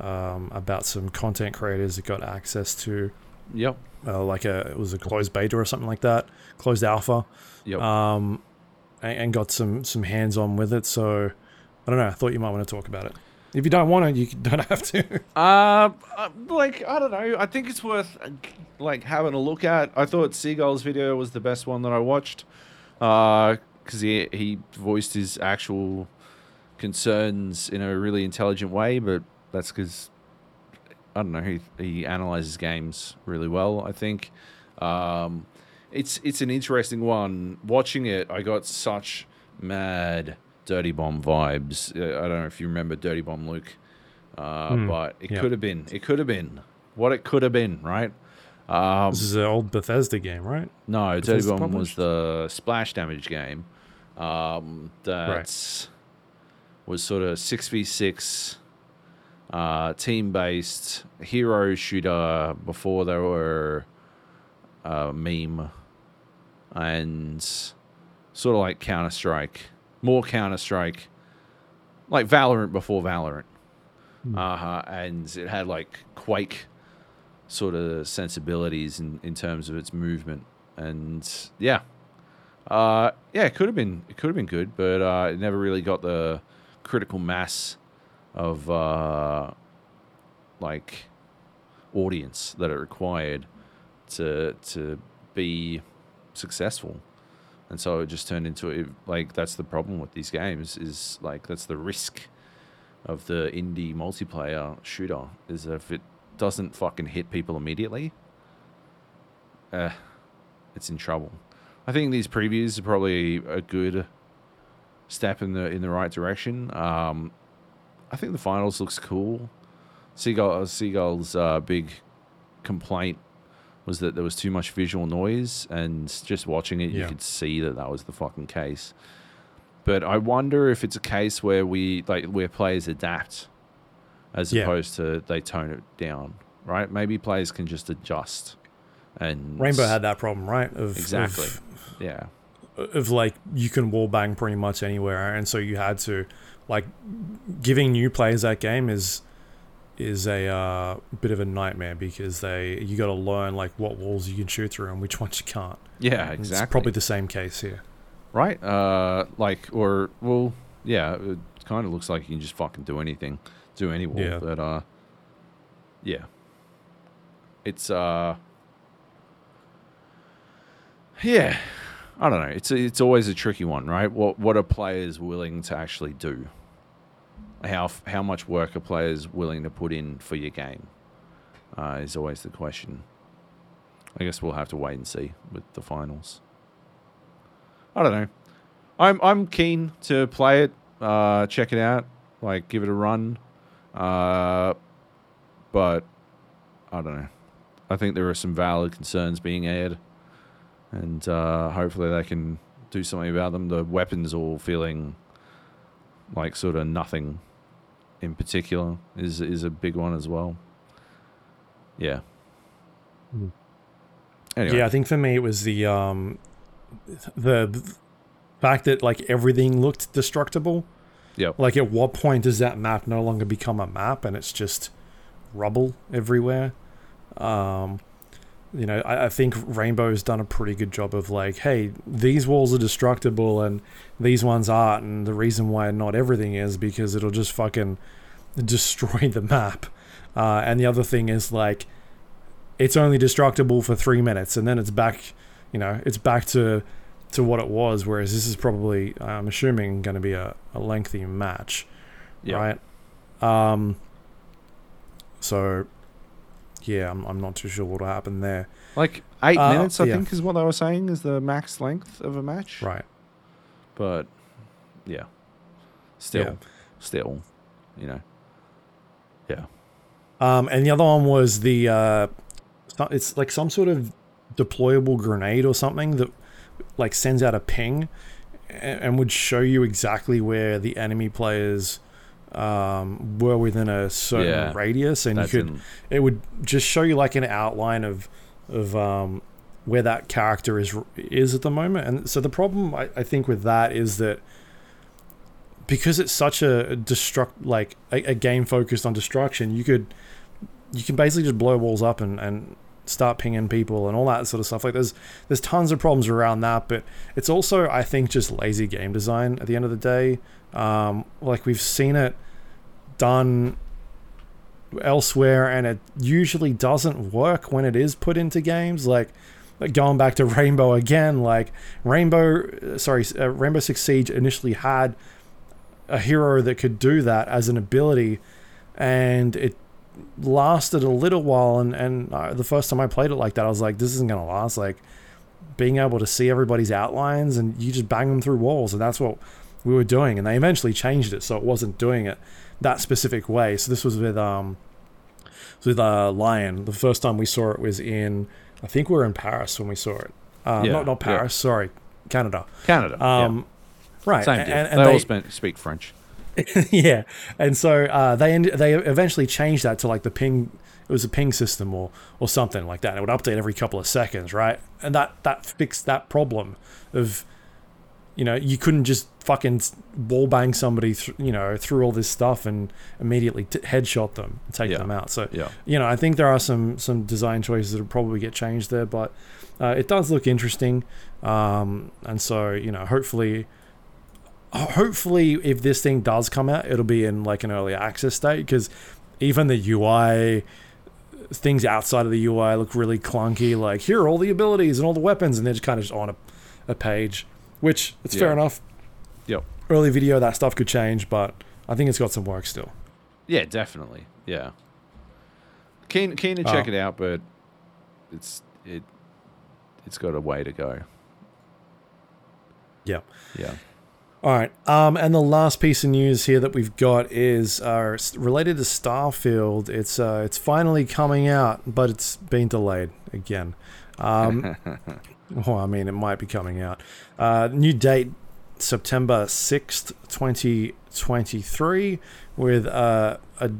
um, about some content creators that got access to Yep. uh, like a it was a closed beta or something like that, closed alpha, Yep. um, and, and got some some hands on with it. So I don't know. I thought you might want to talk about it. If you don't want to, you don't have to. Uh, uh, like I don't know. I think it's worth uh, like having a look at. I thought Seagull's video was the best one that I watched, because he he voiced his actual concerns in a really intelligent way. But that's because I don't know. He he analyzes games really well. I think. Um, it's it's an interesting one. Watching it, I got such mad Dirty Bomb vibes. Uh, I don't know if you remember Dirty Bomb, Luke. Uh, Hmm, but it yeah. could have been. It could have been what it could have been, right? Um, this is an old Bethesda game, right? no, Dirty Bethesda Bomb was the splash damage game. Um, that was sort of six v six, uh, team based hero shooter before they were a meme, and sort of like Counter Strike, more Counter Strike, like Valorant before Valorant. Hmm. Uh huh. And it had like Quake sort of sensibilities in, in terms of its movement. And yeah, uh, yeah, it could have been it could have been good, but uh, it never really got the critical mass of uh, like audience that it required to to be successful. And so it just turned into it, like that's the problem with these games is like that's the risk of the indie multiplayer shooter is if it doesn't fucking hit people immediately, uh, it's in trouble. I think these previews are probably a good step in the in the right direction. Um, I think the finals looks cool. Seagull Seagull's uh, big complaint was that there was too much visual noise, and just watching it, you could see that that was the fucking case. But I wonder if it's a case where we like where players adapt, as Yeah. opposed to they tone it down, right? Maybe players can just adjust. And Rainbow had that problem, right? Of, exactly, Of, yeah, of like you can wall bang pretty much anywhere, and so you had to like giving new players that game is is a uh, bit of a nightmare because they you got to learn like what walls you can shoot through and which ones you can't. yeah, exactly. It's probably the same case here. right? Uh, like or well, yeah, it kind of looks like you can just fucking do anything, do any wall. Yeah. But uh, yeah, it's uh, yeah, I don't know. It's it's always a tricky one, right? What what are players willing to actually do? How how much work are players willing to put in for your game? Uh, is always the question. I guess we'll have to wait and see with the finals. I don't know. I'm I'm keen to play it, uh, check it out, like give it a run. Uh, but I don't know. I think there are some valid concerns being aired, and uh, hopefully they can do something about them. The weapons all feeling like sort of nothing in particular is is a big one as well. Yeah. Hmm. Anyway, Yeah, I think for me it was the um the the fact that like everything looked destructible. Yeah. Like at what point does that map no longer become a map and it's just rubble everywhere? Um you know, I, I think Rainbow's done a pretty good job of like, hey, these walls are destructible and these ones aren't, and the reason why not everything is because it'll just fucking destroy the map. Uh, and the other thing is like, it's only destructible for three minutes, and then it's back. You know, it's back to to what it was. Whereas this is probably, I'm assuming, going to be a, a lengthy match, yeah. right? Um. So, yeah, I'm, I'm not too sure what'll happen there. Like eight Uh, minutes, I yeah. think, is what they were saying is the max length of a match. Right. But yeah, still, Yeah. still, you know, yeah, Um, and the other one was the uh, it's like some sort of deployable grenade or something that like sends out a ping and, and would show you exactly where the enemy players um, were within a certain Yeah, radius, and you could in, it would just show you like an outline of of um, where that character is is at the moment. And so the problem I, I think with that is that because it's such a destruct like a, a game focused on destruction, you could you can basically just blow walls up and, and start pinging people and all that sort of stuff. Like there's there's tons of problems around that, but it's also I think just lazy game design at the end of the day. Um, like we've seen it done elsewhere and it usually doesn't work when it is put into games. Like going back to rainbow again like rainbow uh, sorry uh, rainbow six siege initially had a hero that could do that as an ability and it lasted a little while and and uh, the first time i played it like that i was like this isn't gonna last. Like being able to see everybody's outlines and you just bang them through walls and that's what we were doing and they eventually changed it so it wasn't doing it that specific way so this was with um with uh lion the first time we saw it was in i think we were in paris when we saw it um, Yeah, not not yeah. paris sorry canada Canada. um right yeah. same and, deal. and they, they, all spent, speak French. yeah, and so uh, they end, they eventually changed that to like the ping. It was a ping system or or something like that. It would update every couple of seconds, right? And that that fixed that problem of you know, you couldn't just fucking wall bang somebody, th- you know, through all this stuff and immediately t- headshot them, and take Yeah. them out. So Yeah. you know, I think there are some some design choices that will probably get changed there, but uh, it does look interesting. Um, and so you know, hopefully, hopefully, if this thing does come out, it'll be in like an early access state because even the UI things outside of the UI look really clunky. Like here are all the abilities and all the weapons, and they're just kind of just on a, a page, which it's fair enough. Yep. Early video, that stuff could change, but I think it's got some work still. Yeah, definitely. Yeah. Keen keen to check Oh. it out, but it's it it's got a way to go. Yeah. Yeah. All right. Um, and the last piece of news here that we've got is uh, related to Starfield. It's uh, it's finally coming out, but it's been delayed again. Um, well, I mean, it might be coming out. Uh, new date September sixth, twenty twenty three, with uh, a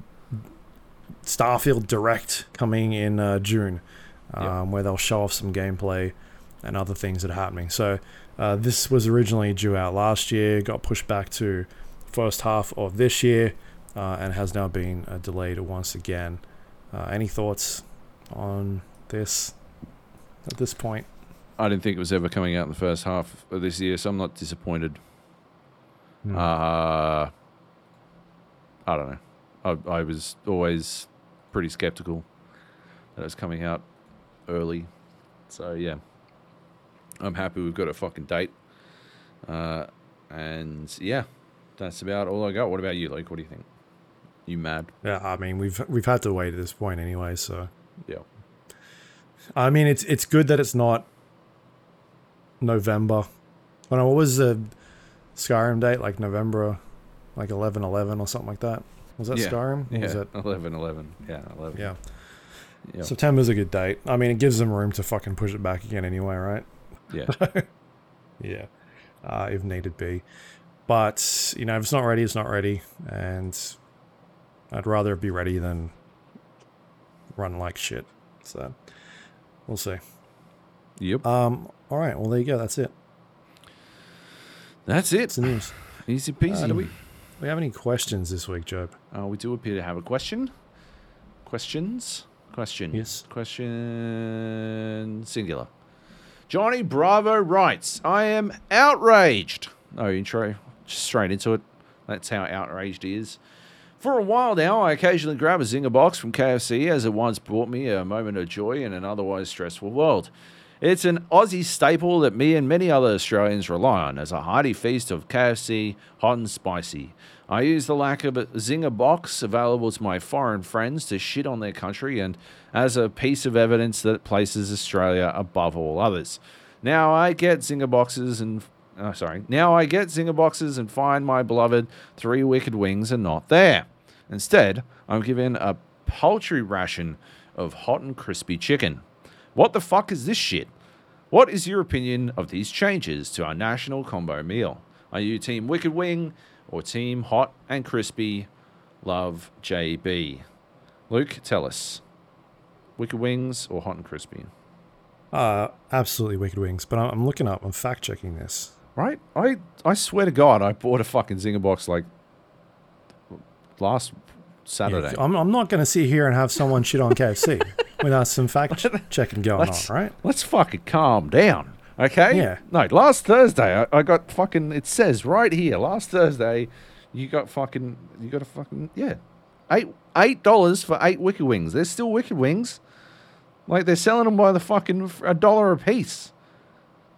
Starfield Direct coming in uh, June, um, Yep. where they'll show off some gameplay and other things that are happening. So. Uh, this was originally due out last year, got pushed back to first half of this year, uh, and has now been uh, delayed once again. Uh, any thoughts on this at this point? I didn't think it was ever coming out in the first half of this year, so I'm not disappointed. Hmm. Uh, I don't know. I, I was always pretty skeptical that it was coming out early. So, yeah. I'm happy we've got a fucking date. Uh, and, yeah, that's about all I got. What about you, Luke? What do you think? You mad? Yeah, I mean we've we've had to wait at this point anyway. So Yeah. I mean it's it's good that it's not November. I know what was the Skyrim date like November, like eleven eleven or something like that. Was that Yeah. Skyrim? Or was Yeah. it? 11 11. Yeah, 11. Yeah. Yeah. September's a good date. I mean, it gives them room to fucking push it back again anyway, right? yeah. Yeah, uh, if needed be. But you know, if it's not ready, it's not ready, and I'd rather be ready than run like shit. So we'll see. Yep. Um, all right. Well, there you go. That's it. That's it. the news. Easy Uh, peasy. do we, we have any questions this week, Joab? Uh, we do appear to have a question. Questions? Question. Yes. Question singular. Johnny Bravo writes, I am outraged. No intro, just straight into it. That's how outraged he is. For a while now, I occasionally grab a Zinger box from KFC as it once brought me a moment of joy in an otherwise stressful world. It's an Aussie staple that me and many other Australians rely on as a hearty feast of KFC, hot and spicy. I use the lack of a Zinger box available to my foreign friends to shit on their country and as a piece of evidence that places Australia above all others. Now I get Zinger boxes and oh, sorry. Now I get Zinger boxes and find my beloved three wicked wings are not there. Instead, I'm given a paltry ration of hot and crispy chicken. What the fuck is this shit? What is your opinion of these changes to our national combo meal? Are you team wicked wing or team hot and crispy? Love JB. Luke, tell us. Wicked wings or hot and crispy? Uh, absolutely wicked wings. But I'm, looking up. I'm fact checking this. Right? I I swear to God, I bought a fucking Zinger box like last Saturday. I'm, I'm not going to sit here and have someone shit on KFC without some fact ch- checking going on, Let's- right? Let's fucking calm down, okay? Yeah. No, last Thursday I, I got fucking. It says right here, last Thursday, you got fucking. You got a fucking yeah, eight eight dollars for eight wicked wings. They're still wicked wings. Like they're selling them by the fucking a dollar a piece.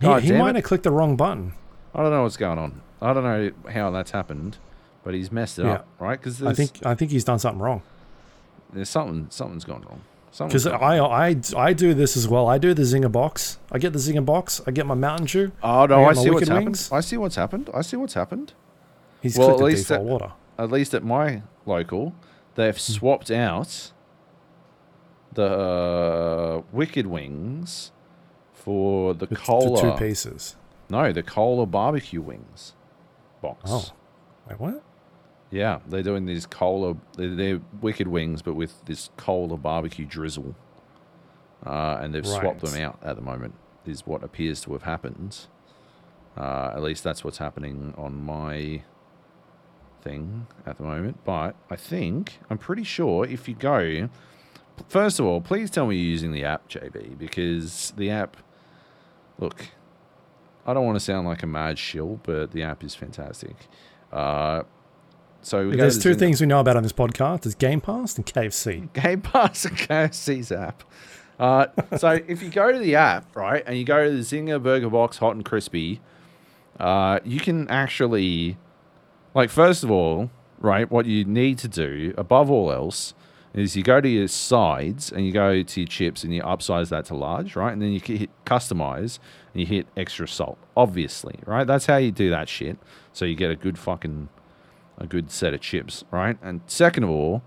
He, God he damn might it. have clicked the wrong button. I don't know what's going on. I don't know how that's happened, but he's messed it Yeah. up, right? Because I think I think he's done something wrong. there's something something's gone wrong. Because. I, I I do this as well. I do the Zinger box. I get the Zinger box. I get my Mountain Dew. Oh no, I I, see what's happened. wings. I see what's happened. I see what's happened. He's Well, clicked at the least default that- water. at least at my local, they've Hmm. swapped out the uh, Wicked Wings for the The, the cola. two pieces. no, the cola barbecue wings box. Oh, wait, what? Yeah, they're doing these cola. They're, they're Wicked Wings, but with this cola barbecue drizzle. Uh, and they've swapped them out at the moment. Is what appears to have happened. Uh, at least that's what's happening on my thing at the moment. But I think I'm pretty sure if you go, first of all, please tell me you're using the app, JB, because the app. Look, I don't want to sound like a mad shill, but the app is fantastic. Uh, so we There's two things we know about on this podcast: there's Game Pass and KFC. Game Pass and KFC's app. Uh, so if you go to the app, right, and you go to the Zinger Burger Box Hot and Crispy, uh, you can actually, like, first of all, right, what you need to do above all else is you go to your sides and you go to your chips and you upsize that to large, right, and then you can hit customize and you hit extra salt, obviously, right. That's how you do that shit. So you get a good fucking a good set of chips, right? And second of all,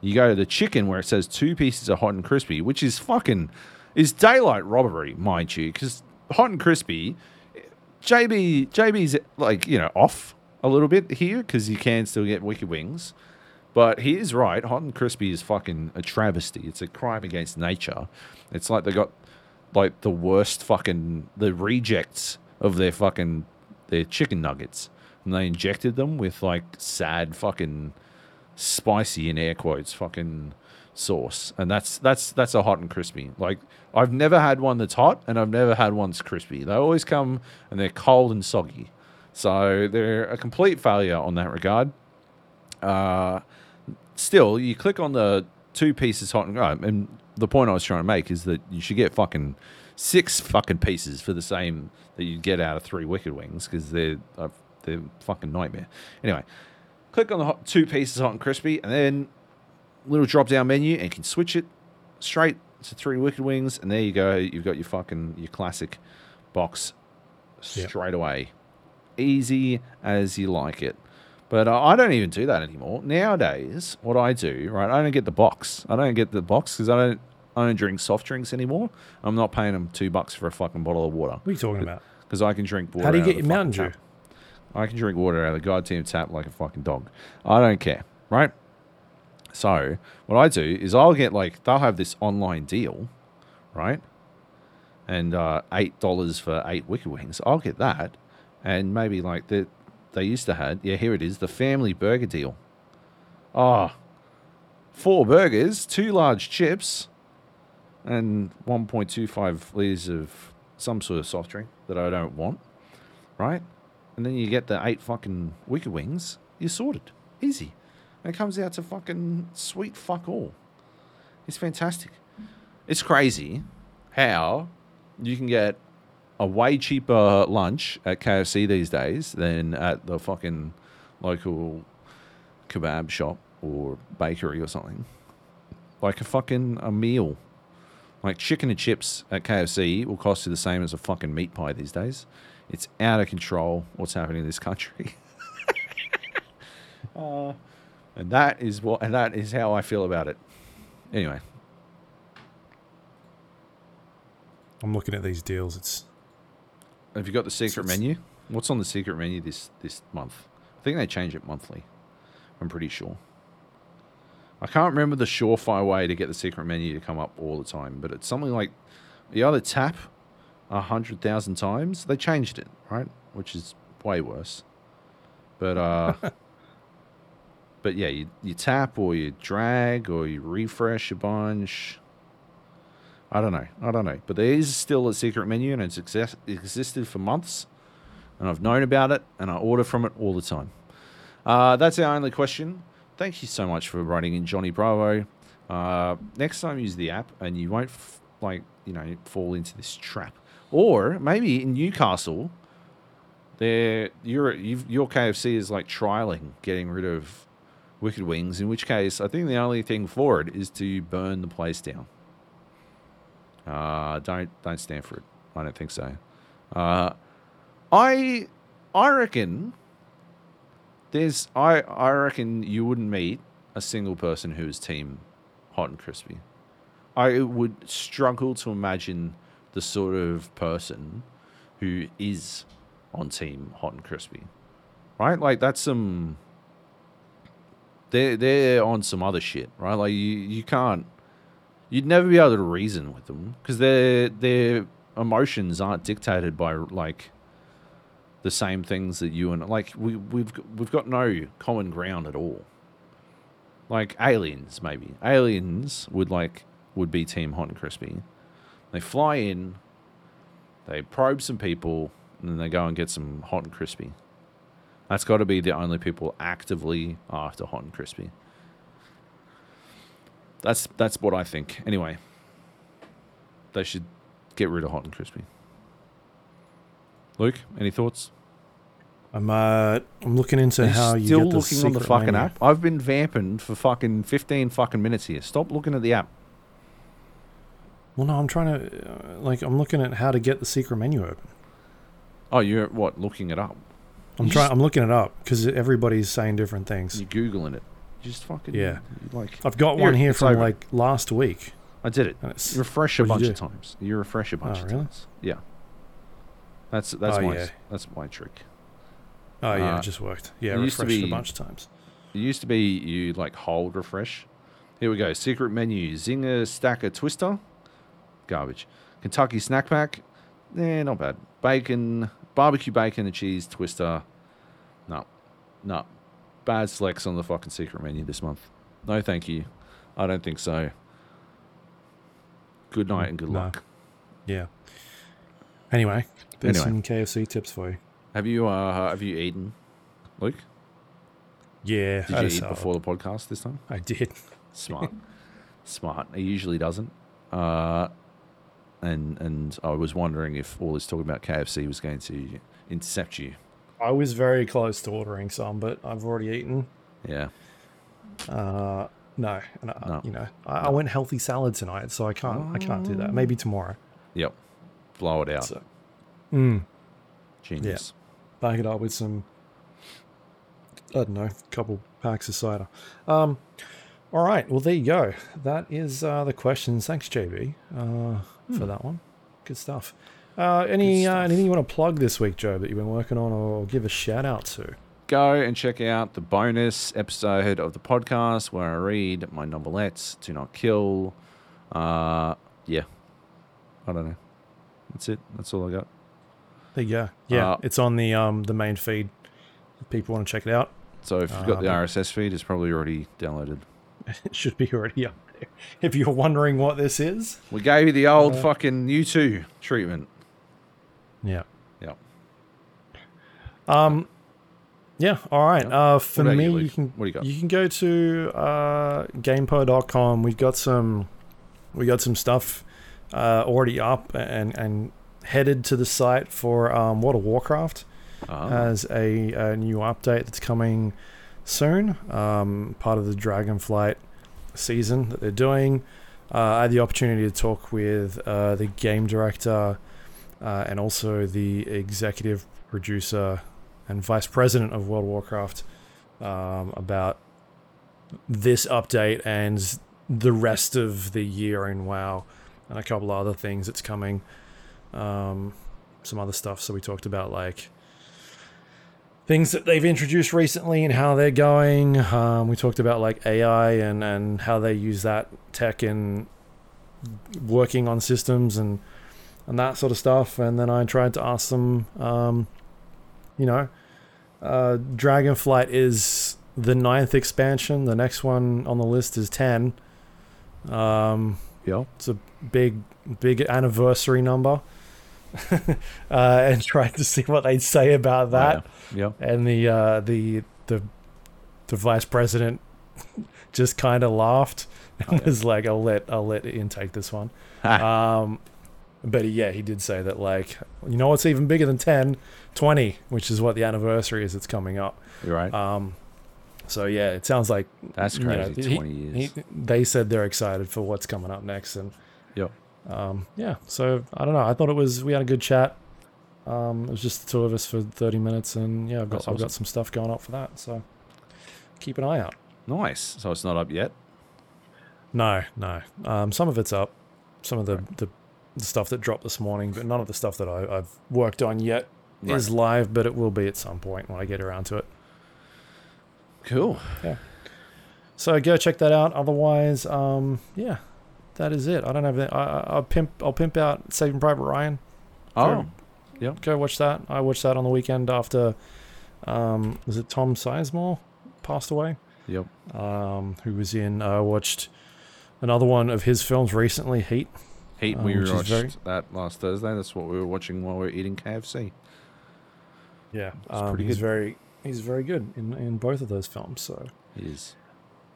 you go to the chicken where it says two pieces of hot and crispy, which is fucking is daylight robbery, mind you, because hot and crispy, JB JB's like you know off a little bit here because you can still get wicked wings, but he is right. Hot and crispy is fucking a travesty. It's a crime against nature. It's like they got like the worst fucking the rejects of their fucking their chicken nuggets, and they injected them with like sad fucking spicy in air quotes fucking sauce, and that's that's that's a hot and crispy. Like I've never had one that's hot, and I've never had one that's crispy. They always come and they're cold and soggy, so they're a complete failure on that regard. Uh, still, you click on the two pieces hot and uh, and the point I was trying to make is that you should get fucking six fucking pieces for the same that you'd get out of three wicked wings because they're uh, they're fucking nightmare. Anyway, click on the hot, two pieces hot and crispy, and then little drop down menu, and you can switch it straight to three wicked wings, and there you go. You've got your fucking your classic box Yep. straight away, easy as you like it. But uh, I don't even do that anymore. Nowadays, what I do, right? I don't get the box. I don't get the box because I don't. I don't drink soft drinks anymore. I'm not paying them two bucks for a fucking bottle of water What are you talking about? because I can drink water. How do you get your Mountain Dew? tap. I can drink water out of the goddamn tap like a fucking dog. I don't care, right? So what I do is I'll get like they'll have this online deal, right? And uh, eight dollars for eight wicked wings. I'll get that, and maybe like the they used to have. Yeah, here it is, the family burger deal. Ah, four burgers, two large chips, and one point two five liters of some sort of soft drink that I don't want, right? And then you get the eight fucking wicked wings. You're sorted, easy. And it comes out to fucking sweet fuck all. It's fantastic. It's crazy how you can get a way cheaper lunch at KFC these days than at the fucking local kebab shop or bakery or something. Like a fucking a meal. Like chicken and chips at KFC will cost you the same as a fucking meat pie these days. It's out of control what's happening in this country. uh, and that is what and that is how I feel about it. Anyway, I'm looking at these deals. It's have you got the secret menu? What's on the secret menu this this month? I think they change it monthly. I'm pretty sure. I can't remember the surefire way to get the secret menu to come up all the time, but it's something like you either tap a hundred thousand times. They changed it, right? Which is way worse. But uh But yeah, you, you tap or you drag or you refresh a bunch. I don't know. I don't know. But there is still a secret menu and it's exist- existed for months. And I've known about it and I order from it all the time. Uh, that's our only question. Thank you so much for writing in, Johnny Bravo. Uh, next time, use the app and you won't, f- like, you know, fall into this trap. Or maybe in Newcastle, there your your KFC is like trialing getting rid of Wicked Wings. In which case, I think the only thing for it is to burn the place down. Uh, don't don't stand for it. I don't think so. Uh, I I reckon there's I I reckon you wouldn't meet a single person who is team hot and crispy. I would struggle to imagine the sort of person who is on team hot and crispy. Right? Like that's some they're they're on some other shit, right? Like you, you can't you'd never be able to reason with them because their their emotions aren't dictated by like the same things that you and like we we've we've got no common ground at all. Like aliens, maybe aliens would like would be Team Hot and Crispy. They fly in, they probe some people, and then they go and get some Hot and Crispy. That's got to be the only people actively after Hot and Crispy. That's that's what I think. Anyway, they should get rid of Hot and Crispy. Luke, any thoughts? I'm uh, I'm looking into You're how you still looking on the fucking menu. app. I've been vamping for fucking fifteen fucking minutes here. Stop looking at the app. Well, no, I'm trying to uh, like I'm looking at how to get the secret menu open. Oh, you're what? Looking it up? I'm trying. I'm looking it up because everybody's saying different things. You're googling it. Just fucking Yeah. Like I've got Here, one here from open. like last week. I did it. You refresh a bunch of times. You refresh a bunch Oh, of really? times. Yeah. That's that's Oh, my yeah. that's my trick. oh yeah, uh, it just worked. Yeah, it used to refreshed be- a bunch of times. It used to be you like hold refresh. Here we go. Secret menu: Zinger Stacker Twister, garbage. Kentucky Snack Pack, eh, not bad. Bacon, barbecue bacon and cheese twister. No, no, bad selects on the fucking secret menu this month. No, thank you. I don't think so. Good night and good No. luck. Yeah. Anyway, there's Anyway. some KFC tips for you. Have you uh have you eaten, Luke? Yeah, Did I you eat before the podcast this time? I did. Smart, smart. He usually doesn't. Uh, and and I was wondering if all this talk about KFC was going to intercept you. I was very close to ordering some, but I've already eaten. Yeah. Uh, no, No. you know, I, I went healthy salad tonight, so I can't. I can't do that. Maybe tomorrow. Yep. Blow it out. So, mm, Genius. back it up with some. I don't know, couple packs of cider. Um, all right. Well, there you go. That is uh, the questions. Thanks, JB, uh, for that one. Good stuff. Uh, any Hmm. Good uh, anything you want to plug this week, Joe, that you've been working on, or give a shout out to? Go and check out the bonus episode of the podcast where I read my novelettes, Do Not Kill. Uh, yeah. I don't know. That's it. That's all I got. There you go. Yeah, Uh, it's on the um the main feed. If people want to check it out, So if you've got the Um, RSS feed, it's probably already downloaded. it should be already up there. If you're wondering what this is, We gave you the old Uh, fucking U2 treatment. yeah. Yep. Um, yeah. All right. Uh, for me, you, you, can What do you got? you can go to uh, gamepo.com. We've got some we got some stuff uh, already up and and headed to the site for um, World of Warcraft Ah, as a, a new update that's coming soon. Um, part of the Dragonflight season that they're doing. Uh, I had the opportunity to talk with uh, the game director uh, and also the executive producer and vice president of World of Warcraft um, about this update and the rest of the year in WoW and a couple other things that's coming. Um, some other stuff. So we talked about like things that they've introduced recently and how they're going. Um, we talked about like AI and, and how they use that tech in working on systems and and that sort of stuff. And then I tried to ask them, um, you know, uh, Dragonflight is the ninth expansion. The next one on the list is ten. Um, yeah. it's a big, big anniversary number. uh, and tried to see what they'd say about that Yeah. and the uh, the the the vice president just kind of laughed and Oh, yeah. was like, "I'll let I'll let Ian take this one." Um, but yeah, he did say that like, you know, what's even bigger than 10, 20, which is what the anniversary is. It's coming up. You're right. Um, so yeah, it sounds like That's you know, crazy. he- 20 years. he, they said they're excited for what's coming up next, and Yep. Um, yeah. So I don't know. I thought it was we had a good chat. Um, it was just the two of us for thirty minutes, and yeah, I've got That's I've got some stuff going up for that. So keep an eye out. nice. So it's not up yet. No, no. Um, some of it's up. Some of the, the the stuff that dropped this morning, but none of the stuff that I, I've worked on yet is live. But it will be at some point when I get around to it. Cool. Yeah. So go check that out. Otherwise, um, yeah, that is it. I don't have that. I, I- I'll pimp. I'll pimp out Saving Private Ryan. Oh, Yep. go watch that. I watched that on the weekend after, um, was it Tom Sizemore passed away? Yep. Um, who was in? I watched another one of his films recently, Heat. Heat. Um, we watched very- that last Thursday. That's what we were watching while we were eating KFC. Yeah, um, pretty he's good. very he's very good in in both of those films. So It is.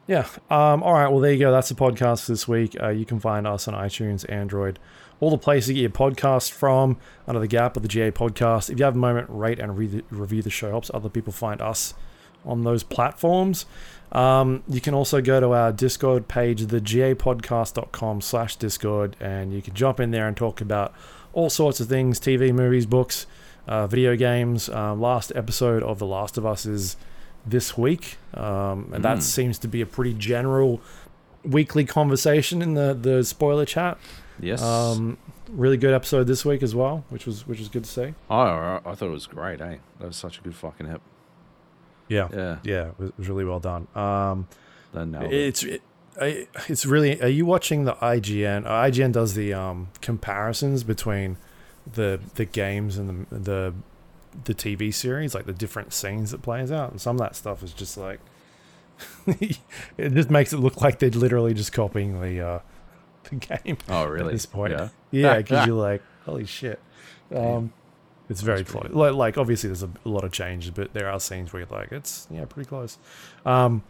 Yeah. Um, all right. Well, there you go. That's the podcast for this week. Uh, you can find us on iTunes, Android, all the places you get your podcast from under the Gap of the GA podcast. If you have a moment, rate and re- review the show. Helps other people find us on those platforms. Um, you can also go to our Discord page, thegapodcast.com slash Discord, and you can jump in there and talk about all sorts of things TV, movies, books, uh, video games. Uh, last episode of The Last of Us is this week, um, and that Mm. seems to be a pretty general weekly conversation in the, the spoiler chat. Yes. Um, really good episode this week as well, which was which was good to see. oh, I thought it was great. Eh, that was such a good fucking hip. Yeah, Yeah. yeah, it was, really well done. Um, nailed it. It's it, I- it's really. Are you watching the IGN? IGN does the um, comparisons between the the games and the the the TV series, like the different scenes that plays out, and some of that stuff is just like it just makes it look like they're literally just copying the uh, the game. Oh, really? At this point. Yeah. Yeah, because you're like, holy shit. Um, it's very That's close. Like, like, obviously, there's a, a lot of changes, but there are scenes where you're like, it's yeah, pretty close. Um,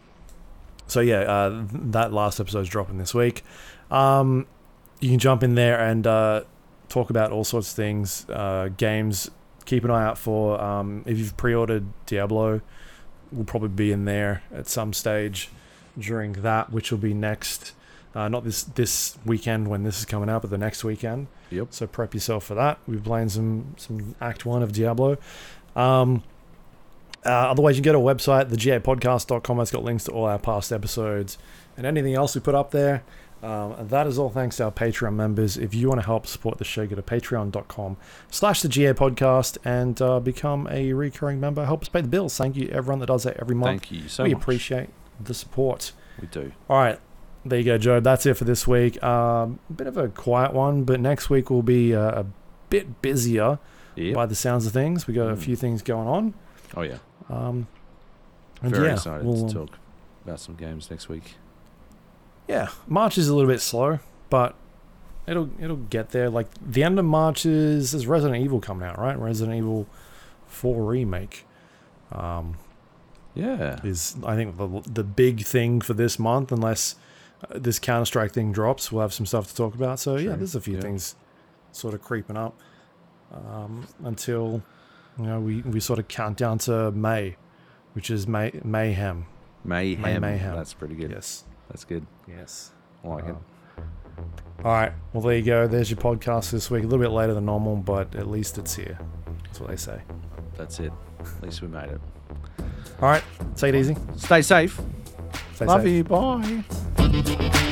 so yeah, uh, that last episode's dropping this week. Um, you can jump in there and uh, talk about all sorts of things, uh, games. Keep an eye out for um, if you've pre-ordered Diablo, will probably be in there at some stage during that, which will be next. Uh, not this this weekend when this is coming out, but the next weekend. Yep. So prep yourself for that. We're playing some some Act One of Diablo. Um, uh, otherwise, you can go to our website, thegapodcast.com. It's got links to all our past episodes and anything else we put up there. Um, and that is all thanks to our Patreon members. If you want to help support the show, go to patreon.com slash the GA podcast and uh, become a recurring member. Help us pay the bills. Thank you, everyone that does that every month. Thank you so we much. appreciate the support. We do. All right. There you go, Joe. That's it for this week. Um, a bit of a quiet one, but next week will be uh, a bit busier Yep. by the sounds of things. We got a Mm. few things going on. oh yeah. Um, and Very yeah, excited we'll- to talk about some games next week. Yeah, March is a little bit slow, but it'll it'll get there. Like the end of March is is Resident Evil coming out, right? Resident Evil Four remake. Um, Yeah. is I think the the big thing for this month, unless uh, this Counter Strike thing drops, we'll have some stuff to talk about. So yeah, there's a few yeah. things sort of creeping up um, until you know we, we sort of count down to May, which is May mayhem. Mayhem. Mayhem. That's pretty good. Yes, That's good. yes. I like it. Um, All right, well there you go. There's your podcast this week. A little bit later than normal, but at least it's here. That's what they say. That's it. At least we made it. All right, take it easy. Stay safe. Stay Love safe. you. Bye.